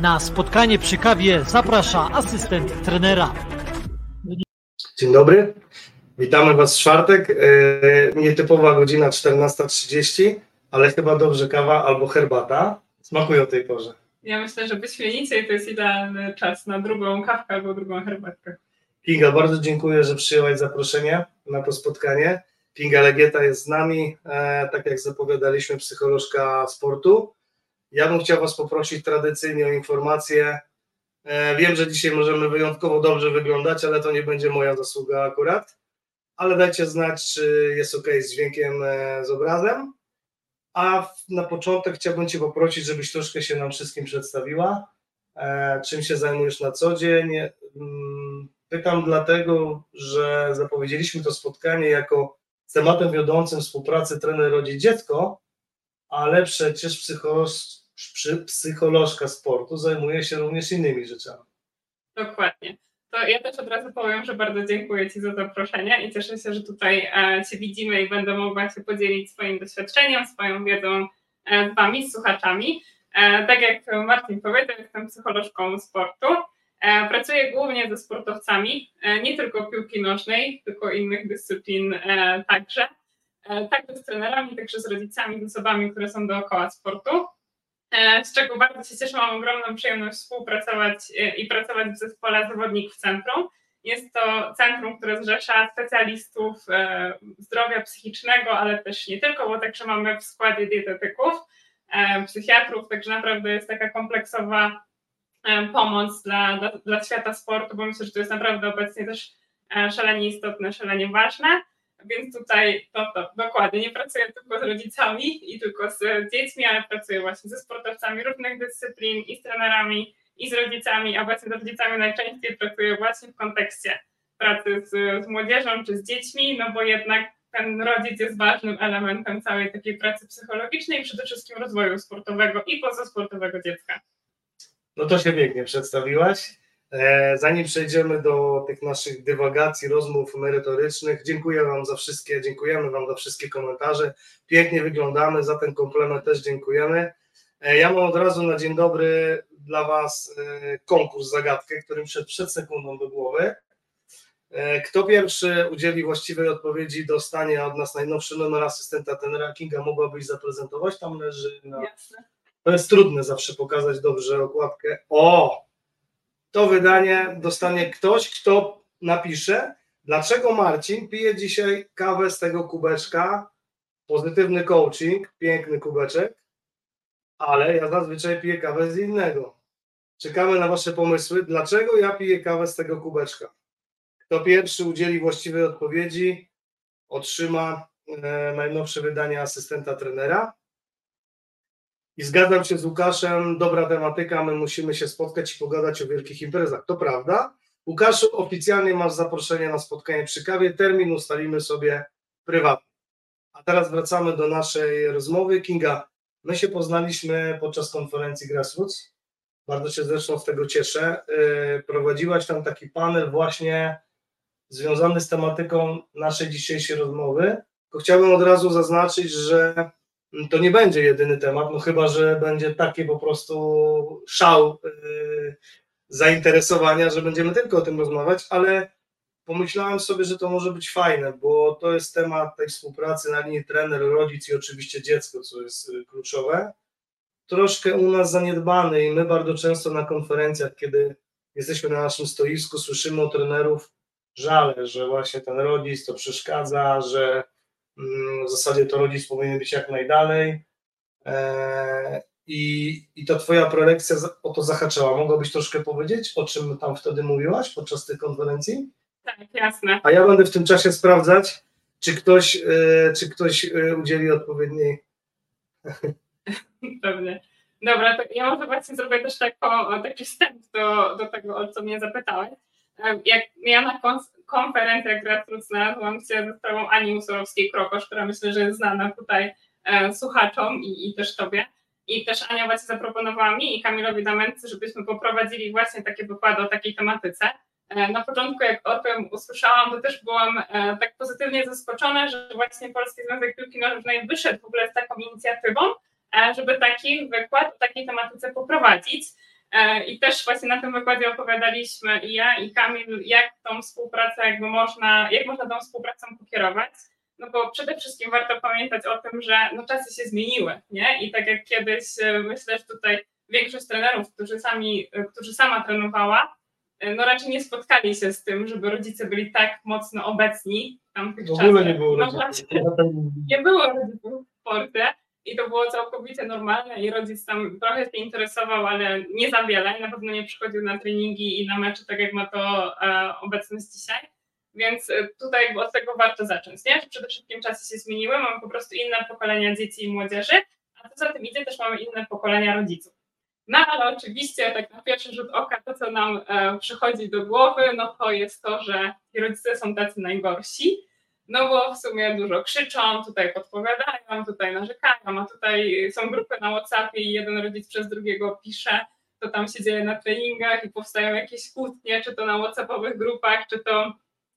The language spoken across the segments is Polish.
Na spotkanie przy kawie zaprasza asystent trenera. Dzień dobry, witamy Was w czwartek. E, nietypowa godzina 14.30, ale chyba dobrze kawa albo herbata. Smakuje o tej porze. Ja myślę, że wyśmienicie i to jest idealny czas na drugą kawkę albo drugą herbatkę. Kinga, bardzo dziękuję, że przyjęłaś zaproszenie na to spotkanie. Kinga Legieta jest z nami, e, tak jak zapowiadaliśmy, psycholożka sportu. Ja bym chciał Was poprosić tradycyjnie o informacje. E, wiem, że dzisiaj możemy wyjątkowo dobrze wyglądać, ale to nie będzie moja zasługa akurat. Ale dajcie znać, czy jest ok z dźwiękiem, e, z obrazem. A na początek chciałbym Cię poprosić, żebyś troszkę się nam wszystkim przedstawiła. E, czym się zajmujesz na co dzień? Mm, pytam dlatego, że zapowiedzieliśmy to spotkanie jako tematem wiodącym współpracy trener rodzi dziecko, ale przecież psycholog, psycholożka sportu zajmuje się również innymi rzeczami. Dokładnie. To ja też od razu powiem, że bardzo dziękuję Ci za zaproszenie i cieszę się, że tutaj e, Cię widzimy i będę mogła się podzielić swoim doświadczeniem, swoją wiedzą e, z Wami, z słuchaczami. E, tak jak Martin powiedział, jestem psycholożką sportu. Pracuję głównie ze sportowcami, nie tylko piłki nożnej, tylko innych dyscyplin także. Także z trenerami, także z rodzicami, z osobami, które są dookoła sportu. E, z czego bardzo się cieszę, mam ogromną przyjemność współpracować e, i pracować w zespole Zawodnik w Centrum. Jest to centrum, które zrzesza specjalistów e, zdrowia psychicznego, ale też nie tylko, bo także mamy w składzie dietetyków, psychiatrów, także naprawdę jest taka kompleksowa pomoc dla, dla, dla świata sportu, bo myślę, że to jest naprawdę obecnie też szalenie istotne, szalenie ważne. Więc tutaj to, to dokładnie nie pracuję tylko z rodzicami i tylko z dziećmi, ale pracuję właśnie ze sportowcami różnych dyscyplin i z trenerami i z rodzicami, a właśnie z rodzicami najczęściej pracuję właśnie w kontekście pracy z, z młodzieżą czy z dziećmi, no bo jednak ten rodzic jest ważnym elementem całej takiej pracy psychologicznej, przede wszystkim rozwoju sportowego i pozasportowego dziecka. No to się pięknie przedstawiłaś. E, zanim przejdziemy do tych naszych dywagacji, rozmów merytorycznych, dziękuję Wam za wszystkie, dziękujemy Wam za wszystkie komentarze. Pięknie wyglądamy, za ten komplement też dziękujemy. E, ja mam od razu na dzień dobry dla Was e, konkurs, zagadkę, który przed, przed sekundą do głowy. Kto pierwszy udzieli właściwej odpowiedzi, dostanie od nas najnowszy numer asystenta tenera Kinga. Mogłabyś zaprezentować? Tam leży. Na... To jest trudne zawsze pokazać dobrze okładkę. O! To wydanie dostanie ktoś, kto napisze, dlaczego Marcin pije dzisiaj kawę z tego kubeczka. Pozytywny coaching, piękny kubeczek, ale ja zazwyczaj piję kawę z innego. Czekamy na Wasze pomysły, dlaczego ja piję kawę z tego kubeczka. Kto pierwszy udzieli właściwej odpowiedzi, otrzyma e, najnowsze wydanie asystenta trenera. I zgadzam się z Łukaszem, dobra tematyka, my musimy się spotkać i pogadać o wielkich imprezach. To prawda. Łukaszu, oficjalnie masz zaproszenie na spotkanie przy kawie. Termin ustalimy sobie prywatnie. A teraz wracamy do naszej rozmowy. Kinga, my się poznaliśmy podczas konferencji Grassroots. Bardzo się zresztą z tego cieszę. Y, prowadziłaś tam taki panel właśnie związany z tematyką naszej dzisiejszej rozmowy. Chciałbym od razu zaznaczyć, że to nie będzie jedyny temat, no chyba, że będzie takie po prostu szał yy, zainteresowania, że będziemy tylko o tym rozmawiać, ale pomyślałem sobie, że to może być fajne, bo to jest temat tej współpracy na linii trener, rodzic i oczywiście dziecko, co jest y, kluczowe. Troszkę u nas zaniedbany i my bardzo często na konferencjach, kiedy jesteśmy na naszym stoisku, słyszymy o trenerów żale, że właśnie ten rodzic to przeszkadza, że w zasadzie to rodzic powinien być jak najdalej. E, I, I to Twoja prelekcja o to zahaczała. Mogłabyś troszkę powiedzieć, o czym tam wtedy mówiłaś podczas tej konferencji? Tak, jasne. A ja będę w tym czasie sprawdzać, czy ktoś, e, czy ktoś e, udzieli odpowiedniej. Pewnie. Dobra, to ja może właśnie zrobię też tako, taki wstęp do, do tego, o co mnie zapytałeś. Jak ja na konferencjach grassroots znalazłam się ze sprawą Ani Musorowskiej-Krokosz, która myślę, że jest znana tutaj e, słuchaczom i, i też Tobie. I też Ania właśnie zaproponowała mi i Kamilowi Damency, żebyśmy poprowadzili właśnie takie wykłady o takiej tematyce. E, na początku, jak o tym usłyszałam, to też byłam e, tak pozytywnie zaskoczona, że właśnie Polski Związek Piłki Nożnej wyszedł w ogóle z taką inicjatywą, żeby taki wykład o takiej tematyce poprowadzić. E, I też właśnie na tym wykładzie opowiadaliśmy i ja, i Kamil, jak tą współpracę jakby można, jak można tą współpracą pokierować. No bo przede wszystkim warto pamiętać o tym, że no czasy się zmieniły, nie? I tak jak kiedyś e, myślę, że tutaj większość trenerów, którzy sami, e, którzy sama trenowała, no raczej nie spotkali się z tym, żeby rodzice byli tak mocno obecni w tamtych W ogóle nie było No rodziców. właśnie, nie było rodziców w sporcie i to było całkowicie normalne i rodzic tam trochę się interesował, ale nie za wiele, na pewno nie przychodził na treningi i na mecze tak jak ma to e, obecność dzisiaj, więc e, tutaj od tego warto zacząć, nie? że przede wszystkim czasy się zmieniły, mamy po prostu inne pokolenia dzieci i młodzieży, a co za tym idzie też mamy inne pokolenia rodziców. No ale oczywiście tak na pierwszy rzut oka to, co nam e, przychodzi do głowy, no to jest to, że rodzice są tacy najgorsi, no bo w sumie dużo krzyczą, tutaj podpowiadają, tutaj narzekają, a tutaj są grupy na WhatsAppie i jeden rodzic przez drugiego pisze, to tam się dzieje na treningach i powstają jakieś kłótnie, czy to na WhatsAppowych grupach, czy to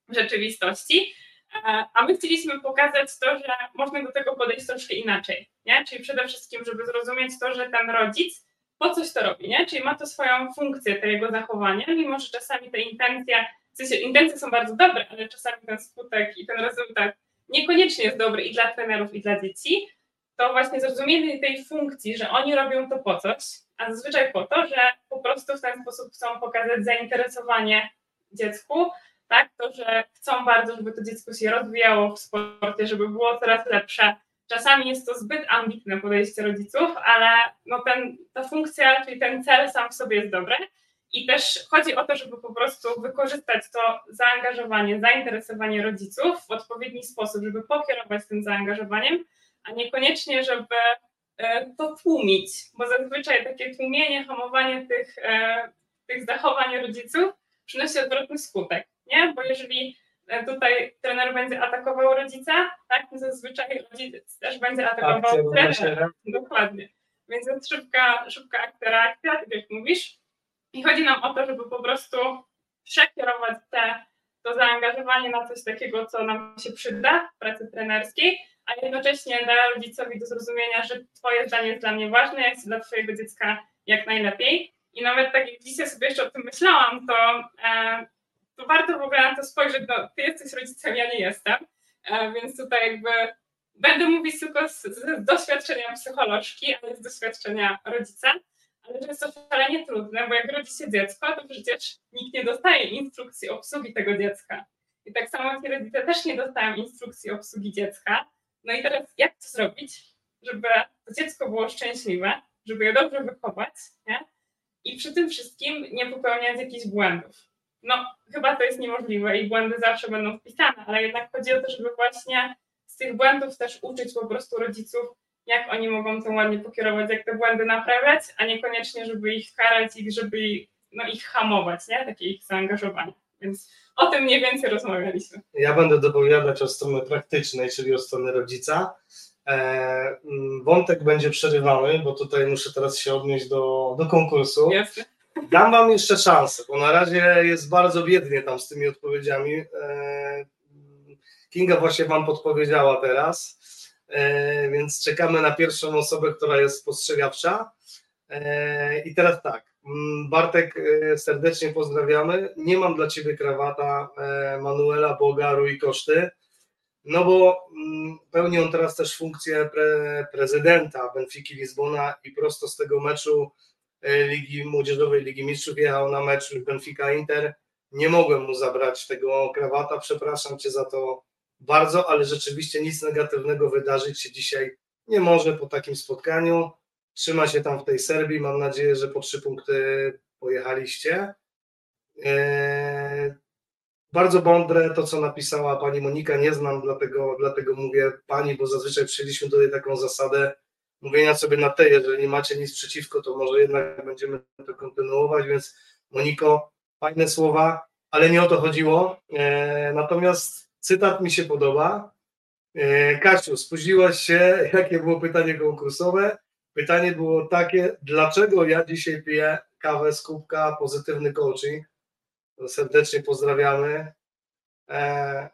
w rzeczywistości. E, A my chcieliśmy pokazać to, że można do tego podejść troszkę inaczej, nie? Czyli przede wszystkim, żeby zrozumieć to, że ten rodzic po coś to robi, nie? Czyli ma to swoją funkcję, to jego zachowanie, mimo że czasami te intencje, w sensie intencje są bardzo dobre, ale czasami ten skutek i ten rezultat niekoniecznie jest dobry i dla trenerów, i dla dzieci, to właśnie zrozumienie tej funkcji, że oni robią to po coś, a zazwyczaj po to, że po prostu w ten sposób chcą pokazać zainteresowanie dziecku, tak? To, że chcą bardzo, żeby to dziecko się rozwijało w sporcie, żeby było coraz lepsze. Czasami jest to zbyt ambitne podejście rodziców, ale no ten, ta funkcja, czyli ten cel sam w sobie jest dobry. I też chodzi o to, żeby po prostu wykorzystać to zaangażowanie, zainteresowanie rodziców w odpowiedni sposób, żeby pokierować tym zaangażowaniem, a niekoniecznie, żeby e, to tłumić, bo zazwyczaj takie tłumienie, hamowanie tych, e, tych zachowań rodziców przynosi odwrotny skutek, nie? Bo jeżeli e, tutaj trener będzie atakował rodzica, tak, to zazwyczaj rodzic też będzie atakował Akcja trenera. Dokładnie. Więc jest szybka, szybka akcja, reakcja, tak jak mówisz. I chodzi nam o to, żeby po prostu przekierować te, to zaangażowanie na coś takiego, co nam się przyda w pracy trenerskiej, a jednocześnie da rodzicowi do zrozumienia, że Twoje zdanie jest dla mnie ważne, ja chcę dla Twojego dziecka jak najlepiej. I nawet tak jak dzisiaj sobie jeszcze o tym myślałam, to, e, to warto w ogóle na to spojrzeć, no, Ty jesteś rodzicem, ja nie jestem, e, więc tutaj jakby będę mówić tylko z, z doświadczenia psycholożki, ale z doświadczenia rodzica, ale to jest to szalenie trudne, bo jak rodzi się dziecko, to przecież nikt nie dostaje instrukcji obsługi tego dziecka. I tak samo ci rodzice też nie dostają instrukcji obsługi dziecka. No i teraz jak to zrobić, żeby to dziecko było szczęśliwe, żeby je dobrze wychować, nie? I przy tym wszystkim nie popełniać jakichś błędów. No, chyba to jest niemożliwe i błędy zawsze będą wpisane, ale jednak chodzi o to, żeby właśnie z tych błędów też uczyć po prostu rodziców, jak oni mogą to ładnie pokierować, jak te błędy naprawiać, a niekoniecznie, żeby ich karać i żeby ich, no, ich hamować, nie? Takie ich zaangażowanie. Więc o tym mniej więcej rozmawialiśmy. Ja będę dopowiadać o strony praktycznej, czyli o strony rodzica. E, mm, wątek będzie przerywany, bo tutaj muszę teraz się odnieść do, do konkursu. Jasne. Dam wam jeszcze szansę, bo na razie jest bardzo biednie tam z tymi odpowiedziami. E, Kinga właśnie wam podpowiedziała teraz, więc czekamy na pierwszą osobę, która jest spostrzegawcza. E, I teraz tak, mm, Bartek, e, serdecznie pozdrawiamy. Nie mam dla ciebie krawata e, Manuela Bogaru i koszty, no bo mm, pełni on teraz też funkcję pre, prezydenta Benfiki Lizbona i prosto z tego meczu e, Ligi Młodzieżowej Ligi Mistrzów jechał na mecz Benfica Inter. Nie mogłem mu zabrać tego krawata, przepraszam cię za to bardzo, ale rzeczywiście nic negatywnego wydarzyć się dzisiaj nie może po takim spotkaniu. Trzyma się tam w tej Serbii. Mam nadzieję, że po trzy punkty pojechaliście. Eee, bardzo mądre to, co napisała pani Monika. Nie znam, dlatego, dlatego mówię pani, bo zazwyczaj przyjęliśmy tutaj taką zasadę mówienia sobie na te, jeżeli nie macie nic przeciwko, to może jednak będziemy to kontynuować, więc Moniko, fajne słowa, ale nie o to chodziło. Eee, natomiast cytat mi się podoba. Eee, Kasiu, spóźniłaś się, jakie było pytanie konkursowe? Pytanie było takie, dlaczego ja dzisiaj piję kawę z kubka Pozytywny Coaching? Serdecznie pozdrawiamy. Eee,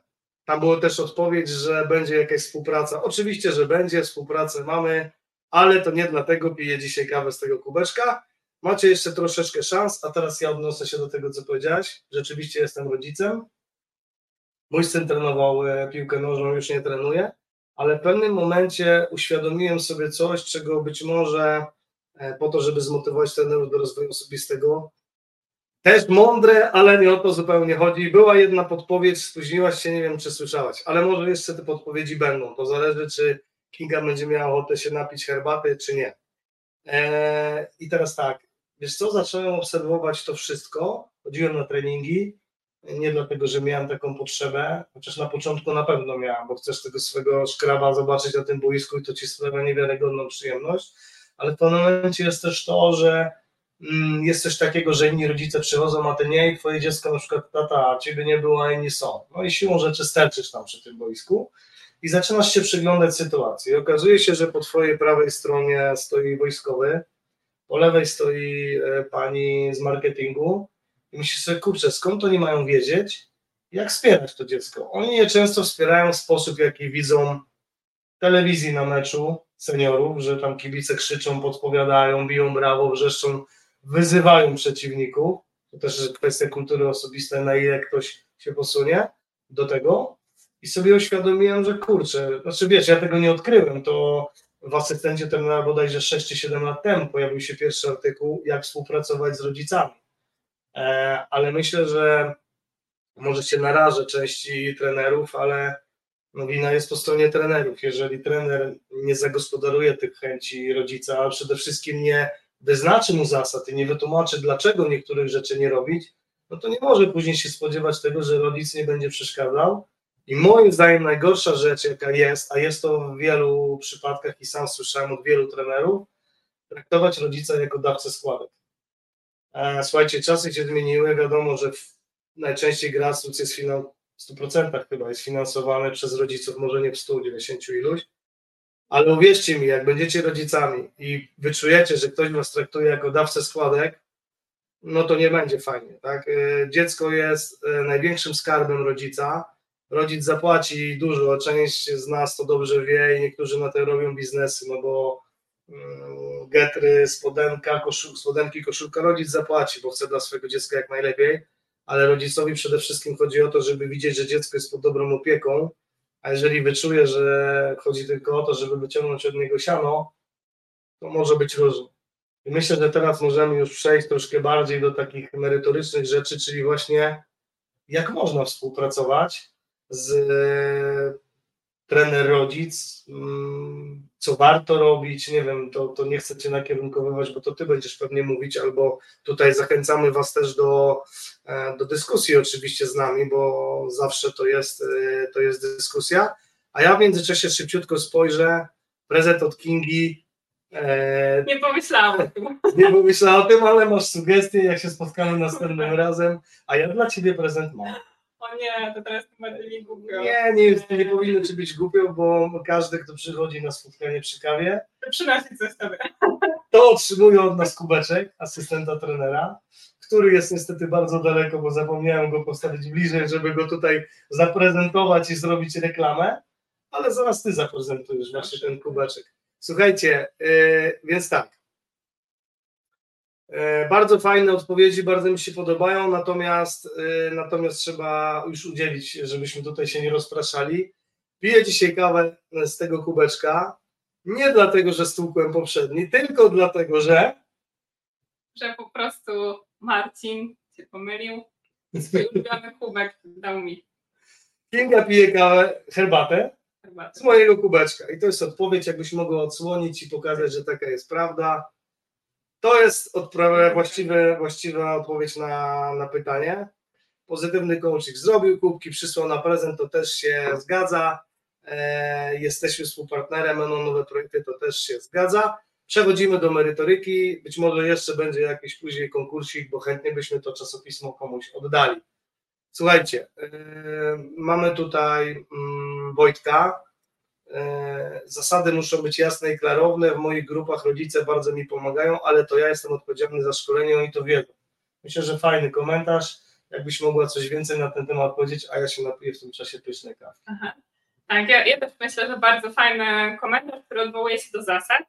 tam była też odpowiedź, że będzie jakaś współpraca. Oczywiście, że będzie, współpracę mamy, ale to nie dlatego piję dzisiaj kawę z tego kubeczka. macie jeszcze troszeczkę szans, a teraz ja odniosę się do tego, co powiedziałeś. Rzeczywiście jestem rodzicem. Mój syn trenował e, piłkę nożną, już nie trenuje, ale w pewnym momencie uświadomiłem sobie coś, czego być może e, po to, żeby zmotywować trenerów do rozwoju osobistego, też mądre, ale nie o to zupełnie chodzi. Była jedna podpowiedź, spóźniłaś się, nie wiem czy słyszałaś, ale może jeszcze te podpowiedzi będą. To zależy, czy Kinga będzie miała ochotę się napić herbaty, czy nie. Eee, I teraz tak, wiesz co, zacząłem obserwować to wszystko, chodziłem na treningi, nie dlatego, że miałem taką potrzebę, chociaż na początku na pewno miałem, bo chcesz tego swojego szkraba zobaczyć na tym boisku i to ci sprawia niewiarygodną przyjemność, ale w pewnym momencie jest też to, że mm, jest coś takiego, że inni rodzice przychodzą, a ty nie i twoje dziecko na przykład tata, ciebie nie było, a inni są. No i siłą rzeczy sterczysz tam przy tym boisku i zaczynasz się przyglądać sytuacji. I okazuje się, że po twojej prawej stronie stoi wojskowy, po lewej stoi e, pani z marketingu i myślisz sobie, kurczę, skąd oni mają wiedzieć, jak wspierać to dziecko? Oni je często wspierają w sposób, jaki widzą telewizji na meczu seniorów, że tam kibice krzyczą, podpowiadają, biją brawo, wrzeszczą, wyzywają przeciwników. To też jest kwestia kultury osobistej, na ile ktoś się posunie do tego. I sobie uświadomiłem, że kurczę, znaczy wiesz, ja tego nie odkryłem, to w asystencie trenera bodajże 6 czy 7 lat temu pojawił się pierwszy artykuł, jak współpracować z rodzicami. E, ale myślę, że może się narażę części trenerów, ale no wina jest po stronie trenerów. Jeżeli trener nie zagospodaruje tych chęci rodzica, a przede wszystkim nie wyznaczy mu zasad i nie wytłumaczy, dlaczego niektórych rzeczy nie robić, no to nie może później się spodziewać tego, że rodzic nie będzie przeszkadzał. I moim zdaniem najgorsza rzecz, jaka jest, a jest to w wielu przypadkach i sam słyszałem od wielu trenerów, traktować rodzica jako dawcę składek. Słuchajcie, czasy się zmieniły, wiadomo, że najczęściej grassroots jest finan- w 100% chyba. Jest finansowany przez rodziców, może nie w 190 iluś, ale uwierzcie mi, jak będziecie rodzicami i wyczujecie, że ktoś was traktuje jako dawcę składek, no to nie będzie fajnie, tak? E, dziecko jest e, największym skarbem rodzica, rodzic zapłaci dużo, część z nas to dobrze wie i niektórzy na to robią biznesy, no bo getry, spodenka, koszul, spodenki, koszulka rodzic zapłaci, bo chce dla swojego dziecka jak najlepiej, ale rodzicowi przede wszystkim chodzi o to, żeby widzieć, że dziecko jest pod dobrą opieką, a jeżeli wyczuje, że chodzi tylko o to, żeby wyciągnąć od niego siano, to może być różnie. I myślę, że teraz możemy już przejść troszkę bardziej do takich merytorycznych rzeczy, czyli właśnie jak można współpracować z e, trener rodzic, mm, co warto robić, nie wiem, to, to nie chcę Cię nakierunkowywać, bo to Ty będziesz pewnie mówić, albo tutaj zachęcamy Was też do, e, do dyskusji oczywiście z nami, bo zawsze to jest, e, to jest dyskusja, a ja w międzyczasie szybciutko spojrzę, prezent od Kingi, nie pomyślałam o tym. Nie pomyślałam o tym, ale masz sugestie, jak się spotkamy następnym razem, a ja dla Ciebie prezent mam. O nie, to teraz będzie mi głupio. Nie, nie, jest, nie powinno ci być głupio, bo każdy, kto przychodzi na spotkanie przy kawie, Przynosi coś sobie. to otrzymuje od nas kubeczek, asystenta trenera, który jest niestety bardzo daleko, bo zapomniałem go postawić bliżej, żeby go tutaj zaprezentować i zrobić reklamę, ale zaraz ty zaprezentujesz właśnie ten kubeczek. Słuchajcie, yy, więc tak. E, bardzo fajne odpowiedzi, bardzo mi się podobają, natomiast, e, natomiast trzeba już udzielić, żebyśmy tutaj się nie rozpraszali. Piję dzisiaj kawę z tego kubeczka, nie dlatego, że stłukłem poprzedni, tylko dlatego, że... Że po prostu Marcin się pomylił i swój ulubiony kubek dał mi. Kinga pije kawę, herbatę z mojego kubeczka i to jest odpowiedź, jakbyś mogła odsłonić i pokazać, że taka jest prawda. To jest właściwe, właściwa odpowiedź na, na pytanie. Pozytywny coaching zrobił kubki, przysłał na prezent, to też się zgadza. E, jesteśmy współpartnerem, będą nowe projekty, to też się zgadza. Przechodzimy do merytoryki. Być może jeszcze będzie jakiś później konkursik, bo chętnie byśmy to czasopismo komuś oddali. Słuchajcie, e, mamy tutaj mm, Wojtka, zasady muszą być jasne i klarowne. W moich grupach rodzice bardzo mi pomagają, ale to ja jestem odpowiedzialny za szkolenie, oni to wiedzą. Myślę, że fajny komentarz. Jakbyś mogła coś więcej na ten temat powiedzieć, a ja się napiję w tym czasie pysznej kawki. Tak, ja, ja też myślę, że bardzo fajny komentarz, który odwołuje się do zasad.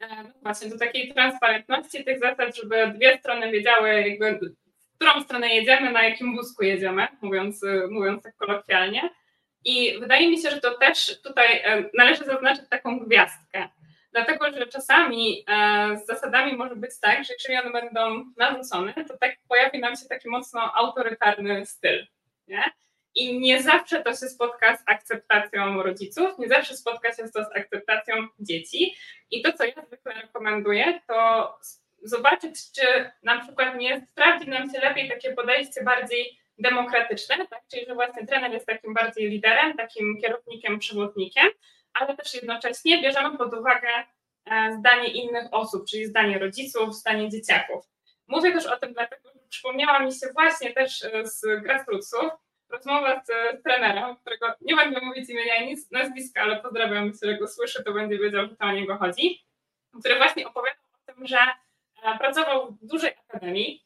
E, no właśnie, do takiej transparentności tych zasad, żeby dwie strony wiedziały, jakby, w którą stronę jedziemy, na jakim wózku jedziemy, mówiąc, mówiąc tak kolokwialnie. I wydaje mi się, że to też tutaj należy zaznaczyć taką gwiazdkę, dlatego że czasami z zasadami może być tak, że jeżeli one będą narzucone, to tak pojawi nam się taki mocno autorytarny styl. Nie? I nie zawsze to się spotka z akceptacją rodziców, nie zawsze spotka się to z akceptacją dzieci. I to, co ja zwykle rekomenduję, to zobaczyć, czy na przykład nie sprawdzi nam się lepiej takie podejście bardziej demokratyczne, tak? czyli że właśnie trener jest takim bardziej liderem, takim kierownikiem, przewodnikiem, ale też jednocześnie bierzemy pod uwagę e, zdanie innych osób, czyli zdanie rodziców, zdanie dzieciaków. Mówię też o tym dlatego, że przypomniała mi się właśnie też e, z grassrootsów, rozmowa z, z trenerem, którego nie będę mówić imienia i nazwiska, ale pozdrawiam, że go słyszy, to będzie wiedział, że to o niego chodzi, który właśnie opowiadał o tym, że e, pracował w dużej akademii, e,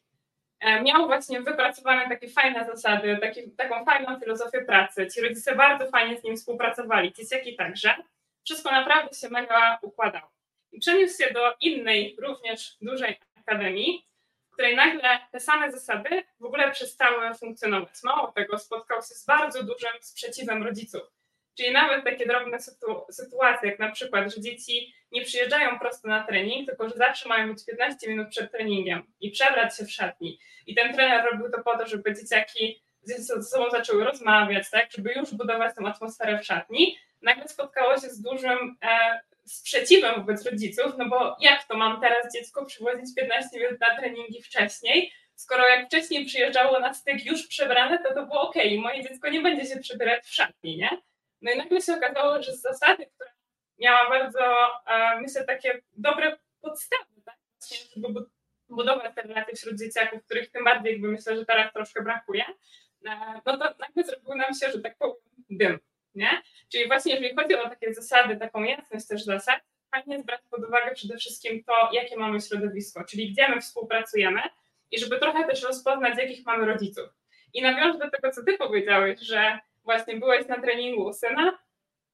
miał właśnie wypracowane takie fajne zasady, taki, taką fajną filozofię pracy. Ci rodzice bardzo fajnie z nim współpracowali, dzieciaki także. Wszystko naprawdę się mega układało. I przeniósł się do innej, również dużej akademii, której nagle te same zasady w ogóle przestały funkcjonować. Mało tego, spotkał się z bardzo dużym sprzeciwem rodziców. Czyli nawet takie drobne sytu sytuacje, jak na przykład, że dzieci nie przyjeżdżają prosto na trening, tylko że zawsze mają być 15 minut przed treningiem i przebrać się w szatni. I ten trener robił to po to, żeby dzieciaki ze sobą zaczęły rozmawiać, tak, żeby już budować tę atmosferę w szatni. Nagle spotkało się z dużym e, sprzeciwem wobec rodziców, no bo jak to mam teraz dziecko przywozić 15 minut na treningi wcześniej, skoro jak wcześniej przyjeżdżało na styk już przebrane, to to było ok, moje dziecko nie będzie się przebierać w szatni, nie? No i nagle się okazało, że z zasady, która miała bardzo, e, myślę, takie dobre podstawy, tak? żeby budować te relacje wśród dzieciaków, których tym bardziej jakby myślę, że teraz troszkę brakuje, e, no to nagle zrobił nam się, że tak powiem, dym nie? Czyli właśnie jeżeli chodzi o takie zasady, taką jasność też zasad, fajnie brać pod uwagę przede wszystkim to, jakie mamy środowisko, czyli gdzie my współpracujemy i żeby trochę też rozpoznać, jakich mamy rodziców. I nawiążę do tego, co ty powiedziałeś, że właśnie byłeś na treningu u syna,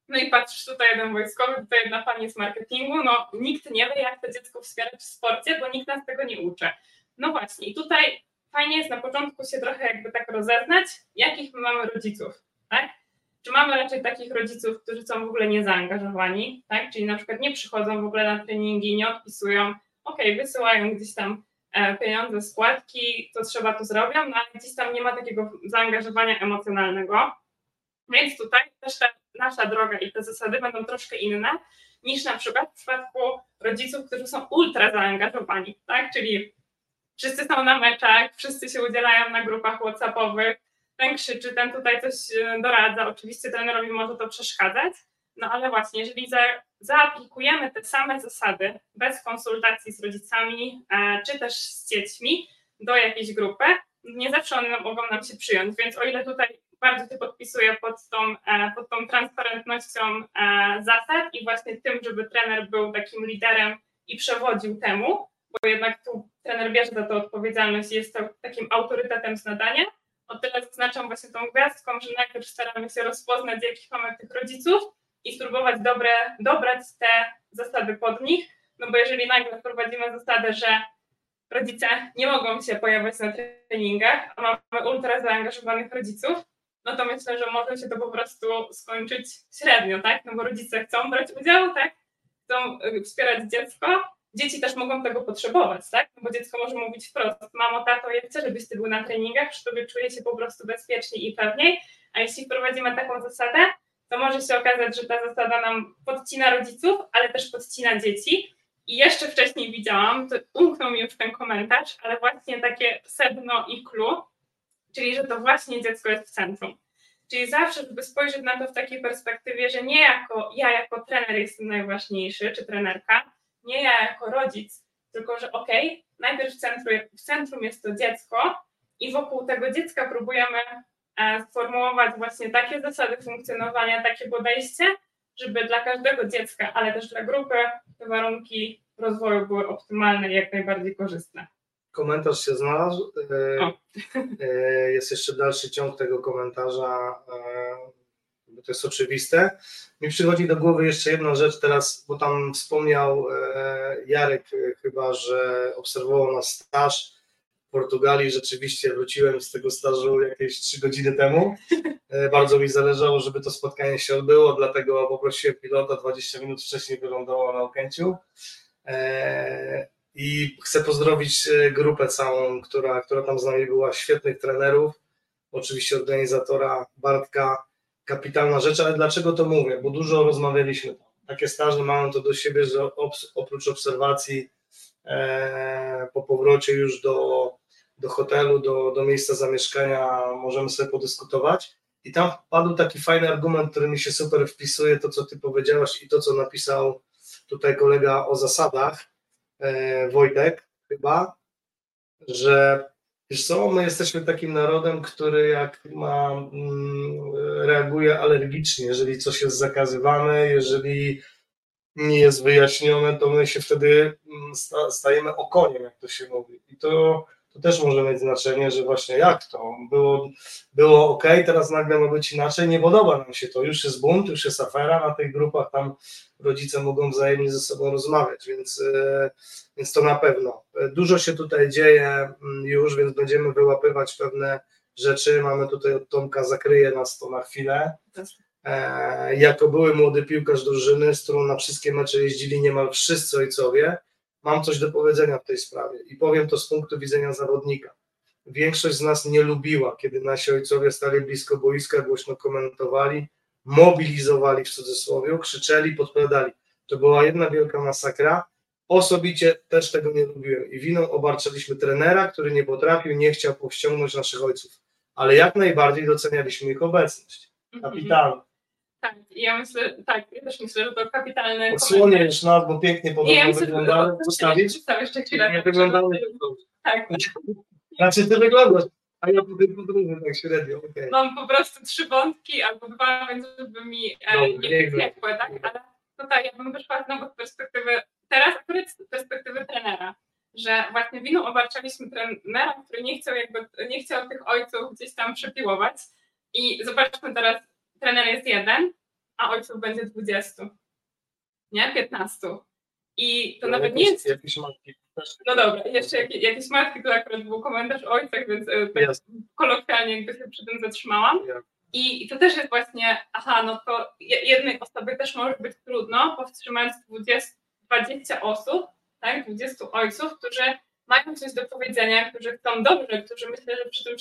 no i patrzysz tutaj jeden wojskowy, tutaj jedna pani z marketingu, no nikt nie wie, jak to dziecko wspierać w sporcie, bo nikt nas tego nie uczy. No właśnie, i tutaj fajnie jest na początku się trochę jakby tak rozeznać, jakich my mamy rodziców, tak? Czy mamy raczej takich rodziców, którzy są w ogóle niezaangażowani, tak? Czyli na przykład nie przychodzą w ogóle na treningi, nie odpisują, ok, wysyłają gdzieś tam e, pieniądze, składki, to trzeba to zrobią, no ale gdzieś tam nie ma takiego zaangażowania emocjonalnego. Więc tutaj też ta nasza droga i te zasady będą troszkę inne niż na przykład w przypadku rodziców, którzy są ultra zaangażowani, tak? Czyli wszyscy są na meczach, wszyscy się udzielają na grupach WhatsAppowych, ten krzyczy, ten tutaj coś e, doradza, oczywiście trenerowi może to przeszkadzać, no ale właśnie, jeżeli za, zaaplikujemy te same zasady bez konsultacji z rodzicami e, czy też z dziećmi do jakiejś grupy, nie zawsze one mogą nam się przyjąć, więc o ile tutaj bardzo się podpisuję pod tą, e, pod tą transparentnością zasad i właśnie tym, żeby trener był takim liderem i przewodził temu, bo jednak tu trener bierze za to odpowiedzialność i jest to takim autorytetem z nadania, o tyle zaznaczam właśnie tą gwiazdką, że najpierw staramy się rozpoznać, jakich mamy tych rodziców i spróbować dobre, dobrać te zasady pod nich, no bo jeżeli nagle wprowadzimy zasadę, że rodzice nie mogą się pojawiać na treningach, a mamy ultra zaangażowanych rodziców, no to myślę, że może się to po prostu skończyć średnio, tak? No bo rodzice chcą brać udział, tak? Chcą y, wspierać dziecko, dzieci też mogą tego potrzebować, tak? No bo dziecko może mówić wprost, mamo, tato, ja chcę, żebyś ty był na treningach, przy tobie czuję się po prostu bezpieczniej i pewniej, a jeśli wprowadzimy taką zasadę, to może się okazać, że ta zasada nam podcina rodziców, ale też podcina dzieci. I jeszcze wcześniej widziałam, to umknął mi już ten komentarz, ale właśnie takie sedno i clue, czyli że to właśnie dziecko jest w centrum. Czyli zawsze, żeby spojrzeć na to w takiej perspektywie, że nie jako ja jako trener jestem najważniejszy, czy trenerka, nie ja jako rodzic, tylko że okej, okay, najpierw w centrum, w centrum jest to dziecko i wokół tego dziecka próbujemy e, sformułować właśnie takie zasady funkcjonowania, takie podejście, żeby dla każdego dziecka, ale też dla grupy te warunki rozwoju były optymalne i jak najbardziej korzystne. Komentarz się znalazł. E, e, jest jeszcze dalszy ciąg tego komentarza to jest oczywiste. Mi przychodzi do głowy jeszcze jedna rzecz teraz, bo tam wspomniał e, Jarek chyba, że obserwował nas staż w Portugalii. Rzeczywiście wróciłem z tego stażu jakieś trzy godziny temu. Bardzo mi zależało, żeby to spotkanie się odbyło, dlatego poprosiłem pilota 20 minut wcześniej wylądował na Okęciu. I chcę pozdrowić grupę całą, która, która tam z nami była, świetnych trenerów oczywiście organizatora Bartka, kapitalna rzecz, ale dlaczego to mówię? Bo dużo rozmawialiśmy. Takie staże mają to do siebie, że oprócz obserwacji e, po powrocie już do, do hotelu, do, do miejsca zamieszkania możemy sobie podyskutować. I tam padł taki fajny argument, który mi się super wpisuje, to co ty powiedziałaś i to, co napisał tutaj kolega o zasadach, e, Wojtek chyba, że Wiesz co, my jesteśmy takim narodem, który jak ma, mm, reaguje alergicznie, jeżeli coś jest zakazywane, jeżeli nie jest wyjaśnione, to my się wtedy mm, stajemy okoniem, jak to się mówi. I to to też może mieć znaczenie, że właśnie jak to było, było ok, teraz nagle ma być inaczej, nie podoba nam się to, już jest bunt, już jest afera na tych grupach, tam rodzice mogą wzajemnie ze sobą rozmawiać, więc, e, więc to na pewno. Dużo się tutaj dzieje mm, już, więc będziemy wyłapywać pewne rzeczy, mamy tutaj od Tomka, zakryje nas to na chwilę. E, jako były młody piłkarz drużyny, z którą na wszystkie mecze jeździli niemal wszyscy ojcowie, mam coś do powiedzenia w tej sprawie i powiem to z punktu widzenia zawodnika. Większość z nas nie lubiła, kiedy nasi ojcowie stali blisko boiska, głośno komentowali, mobilizowali w cudzysłowie, krzyczeli, podpowiadali. To była jedna wielka masakra. Osobicie też tego nie lubiłem i winą obarczaliśmy trenera, który nie potrafił, nie chciał powściągnąć naszych ojców, ale jak najbardziej docenialiśmy ich obecność. Mhm. Tak, ja myślę, tak, ja też myślę, że to kapitalne. Odsłoniesz nas, bo pięknie podobno ja wyglądały. Zostawić? jeszcze chwilę. Nie wyglądały. Tak. Znaczy ty wyglądasz, a ja po tej podróży tak średnio, okay. Mam po prostu trzy wątki albo dwa, więc żeby mi e, nie wciekły, tak? Ale tutaj ja bym wyszła znowu z perspektywy, teraz akurat z perspektywy trenera, że właśnie winą obarczaliśmy trenera, który nie chciał jakby, nie chciał tych ojców gdzieś tam przepiłować i zobaczmy teraz trener jest jeden, a ojców będzie 20. Nie? 15. I to no, nawet nie jest. Jakieś matki. No dobra, jeszcze jakieś, jakieś matki, to akurat był komentarz o ojcach, więc e, tak kolokwialnie jakby się przy tym zatrzymałam. I, I to też jest właśnie, aha, no to jednej osobie też może być trudno powstrzymać 20, 20 osób, tak, 20 ojców, którzy mają coś do powiedzenia, którzy chcą dobrze, którzy myślę, że przy tym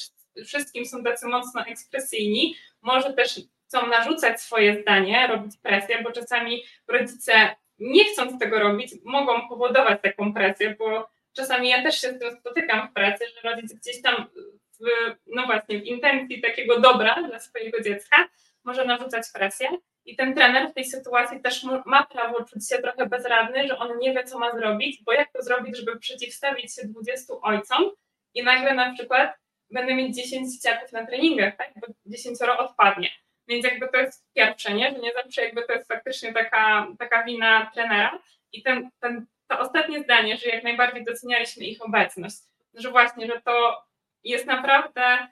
wszystkim są tacy mocno ekspresyjni, może też chcą narzucać swoje zdanie, robić presję, bo czasami rodzice nie chcąc tego robić, mogą powodować taką presję, bo czasami ja też się z tym spotykam w pracy, że rodzic gdzieś tam w, no właśnie, w intencji takiego dobra dla swojego dziecka może narzucać presję i ten trener w tej sytuacji też ma prawo czuć się trochę bezradny, że on nie wie, co ma zrobić, bo jak to zrobić, żeby przeciwstawić się 20 ojcom i nagle na przykład będę mieć 10 dzieciaków na treningach, tak? bo 10 odpadnie. Więc jakby to jest pierwsze, nie? że nie zawsze jakby to jest faktycznie taka, taka wina trenera. I ten, ten, to ostatnie zdanie, że jak najbardziej docenialiśmy ich obecność, że właśnie, że to jest naprawdę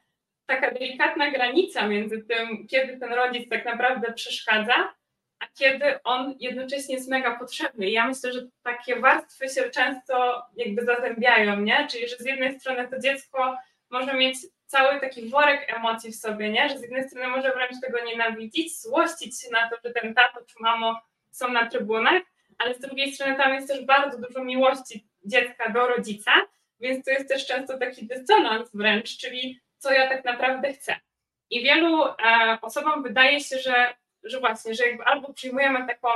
taka delikatna granica między tym, kiedy ten rodzic tak naprawdę przeszkadza, a kiedy on jednocześnie jest mega potrzebny. I ja myślę, że takie warstwy się często jakby zazębiają, nie? Czyli, że z jednej strony to dziecko może mieć cały taki worek emocji w sobie, nie? Że z jednej strony może wręcz tego nienawidzić, złościć się na to, że ten tato czy mamo są na trybunach, ale z drugiej strony tam jest też bardzo dużo miłości dziecka do rodzica, więc to jest też często taki dysonans wręcz, czyli co ja tak naprawdę chcę. I wielu e, osobom wydaje się, że, że właśnie, że jakby albo przyjmujemy taką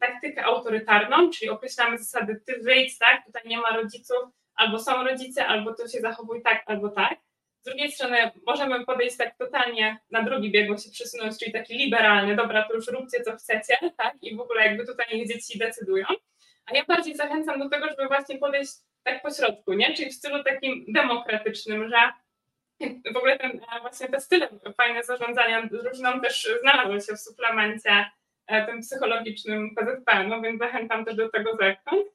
taktykę autorytarną, czyli określamy zasady ty wyjdź, tak, tutaj nie ma rodziców, albo są rodzice, albo to się zachowuj tak, albo tak, z drugiej strony możemy podejść tak totalnie na drugi bieg, się przesunąć, czyli taki liberalny, dobra, to już róbcie co chcecie, tak? I w ogóle jakby tutaj niech dzieci decydują. A ja bardziej zachęcam do tego, żeby właśnie podejść tak po środku, nie? Czyli w stylu takim demokratycznym, że w ogóle ten, e, właśnie te style fajne zarządzania drużyną też znalazły się w suplemencie e, tym psychologicznym PZP, no więc zachęcam też do tego zerknąć.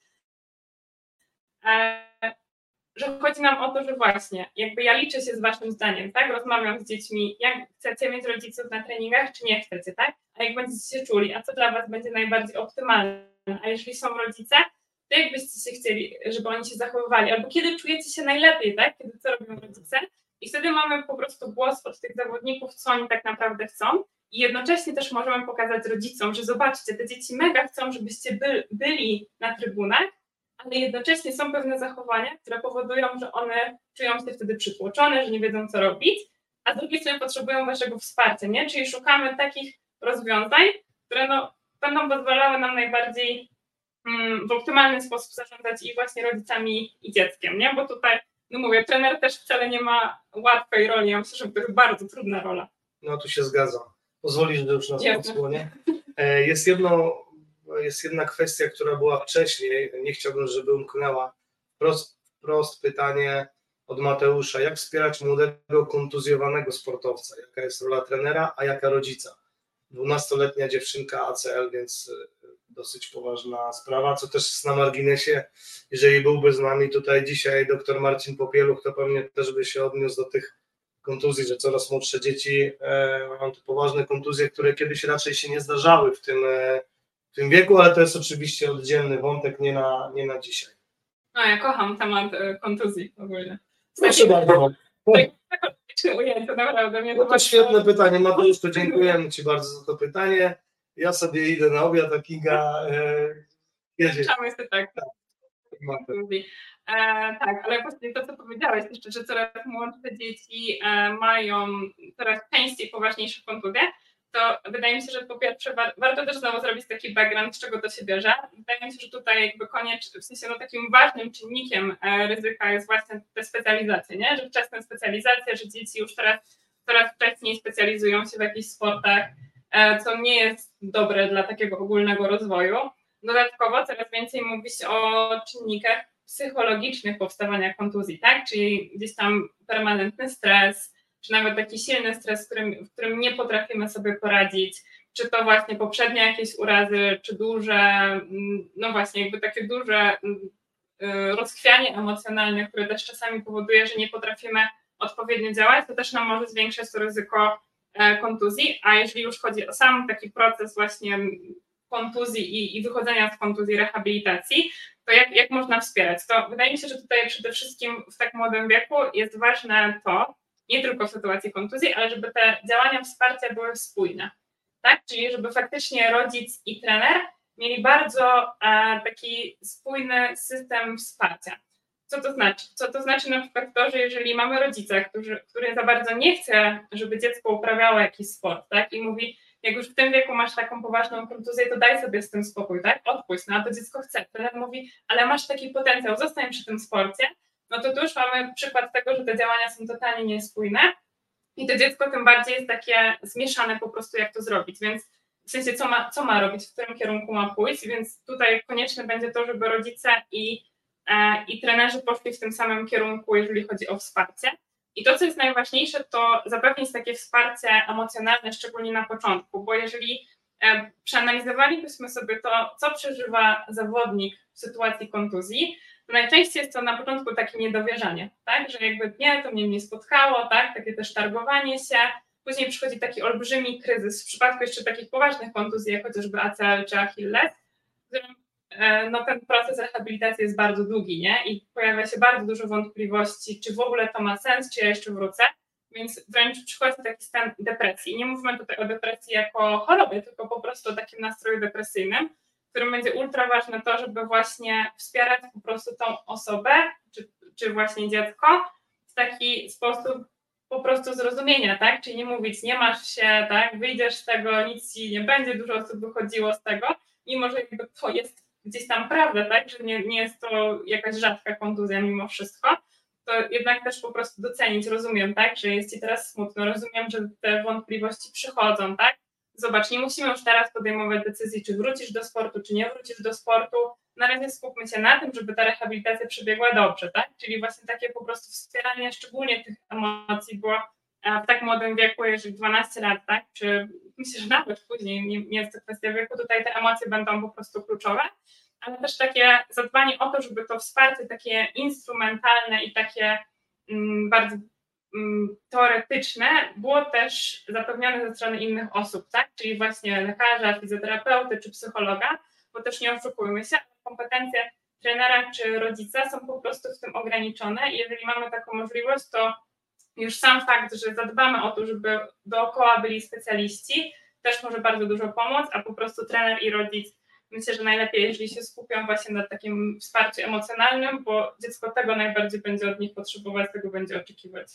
Że chodzi nam o to, że właśnie, jakby ja liczę się z waszym zdaniem, tak? Rozmawiam z dziećmi, jak chcecie mieć rodziców na treningach, czy nie chcecie, tak? A jak będziecie się czuli, a co dla was będzie najbardziej optymalne? A jeśli są rodzice, to jak byście się chcieli, żeby oni się zachowywali? Albo kiedy czujecie się najlepiej, tak? Kiedy co robią rodzice? I wtedy mamy po prostu głos od tych zawodników, co oni tak naprawdę chcą. I jednocześnie też możemy pokazać rodzicom, że zobaczcie, te dzieci mega chcą, żebyście by, byli na trybunach, ale jednocześnie są pewne zachowania, które powodują, że one czują się wtedy przytłoczone, że nie wiedzą, co robić, a z drugiej strony potrzebują waszego wsparcia, nie? Czyli szukamy takich rozwiązań, które no, będą pozwalały nam najbardziej mm, w optymalny sposób zarządzać i właśnie rodzicami i dzieckiem, nie? Bo tutaj, no mówię, trener też wcale nie ma łatwej roli, ja myślę, że to jest bardzo trudna rola. No tu się zgadzam. Pozwolisz, że już nas odsłonię. E, jest jedno jest jedna kwestia, która była wcześniej, nie chciałbym, żeby umknęła. Prost, prost pytanie od Mateusza. Jak wspierać młodego, kontuzjowanego sportowca? Jaka jest rola trenera, a jaka rodzica? Dwunastoletnia dziewczynka ACL, więc e, dosyć poważna sprawa, co też na marginesie, jeżeli byłby z nami tutaj dzisiaj doktor Marcin Popieluch, to pewnie też by się odniósł do tych kontuzji, że coraz młodsze dzieci e, mają te poważne kontuzje, które kiedyś raczej się nie zdarzały w tym e, w tym wieku, ale to jest oczywiście oddzielny wątek, nie na, nie na dzisiaj. No, ja kocham temat e, kontuzji ogólnie. Proszę bardzo. Ujęcie, naprawdę. Mnie no to świetne pytanie, Mateusz, to dziękujemy Ci bardzo za to pytanie. Ja sobie idę na obiad, a Kinga e, jedzie. Się tak. E, tak, ale właśnie to, co powiedziałeś jeszcze, że coraz młodsze dzieci e, mają coraz częściej poważniejsze kontuzje, to wydaje mi się, że po pierwsze war, warto też znowu zrobić taki background, z czego to się bierze. Wydaje mi się, że tutaj jakby koniecznym, w sensie no takim ważnym czynnikiem e, ryzyka jest właśnie te specjalizacje, nie? że wczesne specjalizacje, że dzieci już teraz coraz wcześniej specjalizują się w jakichś sportach, e, co nie jest dobre dla takiego ogólnego rozwoju. Dodatkowo coraz więcej mówi się o czynnikach psychologicznych powstawania kontuzji, tak? Czyli gdzieś tam permanentny stres, czy nawet taki silny stres, w którym, w którym nie potrafimy sobie poradzić, czy to właśnie poprzednie jakieś urazy, czy duże, mm, no właśnie, jakby takie duże mm, y, rozchwianie emocjonalne, które też czasami powoduje, że nie potrafimy odpowiednio działać, to też nam może zwiększać to ryzyko e, kontuzji, a jeżeli już chodzi o sam taki proces właśnie kontuzji i, i wychodzenia z kontuzji, rehabilitacji, to jak, jak można wspierać? To wydaje mi się, że tutaj przede wszystkim w tak młodym wieku jest ważne to, nie tylko w sytuacji kontuzji, ale żeby te działania wsparcia były spójne. Tak? Czyli żeby faktycznie rodzic i trener mieli bardzo e, taki spójny system wsparcia. Co to znaczy? Co to znaczy na przykład to, że jeżeli mamy rodzica, który, który za bardzo nie chce, żeby dziecko uprawiało jakiś sport, tak? I mówi, jak już w tym wieku masz taką poważną kontuzję, to daj sobie z tym spokój, tak? Odpuść, no a to dziecko chce. Trener mówi, ale masz taki potencjał, zostań przy tym sporcie, no to tu już mamy przykład tego, że te działania są totalnie niespójne i to dziecko tym bardziej jest takie zmieszane po prostu, jak to zrobić, więc w sensie co ma, co ma robić, w którym kierunku ma pójść, więc tutaj konieczne będzie to, żeby rodzice i, e, i trenerzy poszli w tym samym kierunku, jeżeli chodzi o wsparcie. I to, co jest najważniejsze, to zapewnić takie wsparcie emocjonalne, szczególnie na początku, bo jeżeli e, przeanalizowalibyśmy sobie to, co przeżywa zawodnik w sytuacji kontuzji, najczęściej jest to na początku takie niedowierzanie, tak, że jakby nie, to mnie nie spotkało, tak, takie też targowanie się, później przychodzi taki olbrzymi kryzys. W przypadku jeszcze takich poważnych kontuzji, jak chociażby ACL czy Achilles, w którym e, no, ten proces rehabilitacji jest bardzo długi, nie, i pojawia się bardzo dużo wątpliwości, czy w ogóle to ma sens, czy ja jeszcze wrócę, więc wręcz przychodzi taki stan depresji. Nie mówimy tutaj o depresji jako chorobie, tylko po prostu o takim nastroju depresyjnym, którym będzie ultra ważne to, żeby właśnie wspierać po prostu tą osobę, czy, czy właśnie dziecko w taki sposób po prostu zrozumienia, tak? Czyli nie mówić, nie masz się, tak, wyjdziesz z tego, nic ci nie będzie, dużo osób wychodziło z tego, mimo że jakby to jest gdzieś tam prawda, tak, że nie, nie jest to jakaś rzadka kontuzja mimo wszystko, to jednak też po prostu docenić, rozumiem, tak, że jest ci teraz smutno, rozumiem, że te wątpliwości przychodzą, tak, zobacz, nie musimy już teraz podejmować decyzji, czy wrócisz do sportu, czy nie wrócisz do sportu. Na razie skupmy się na tym, żeby ta rehabilitacja przebiegła dobrze, tak? Czyli właśnie takie po prostu wspieranie szczególnie tych emocji było w tak młodym wieku, jeżeli 12 lat, tak? Czy myślę, że nawet później nie, nie jest to kwestia wieku, tutaj te emocje będą po prostu kluczowe. ale też takie zadbanie o to, żeby to wsparcie takie instrumentalne i takie mm, bardzo teoretyczne było też zapewnione ze strony innych osób, tak? Czyli właśnie lekarza, fizjoterapeuty czy psychologa, bo też nie oszukujmy się, kompetencje trenera czy rodzica są po prostu w tym ograniczone i jeżeli mamy taką możliwość, to już sam fakt, że zadbamy o to, żeby dookoła byli specjaliści, też może bardzo dużo pomóc, a po prostu trener i rodzic myślę, że najlepiej, jeżeli się skupią właśnie na takim wsparciu emocjonalnym, bo dziecko tego najbardziej będzie od nich potrzebować, tego będzie oczekiwać.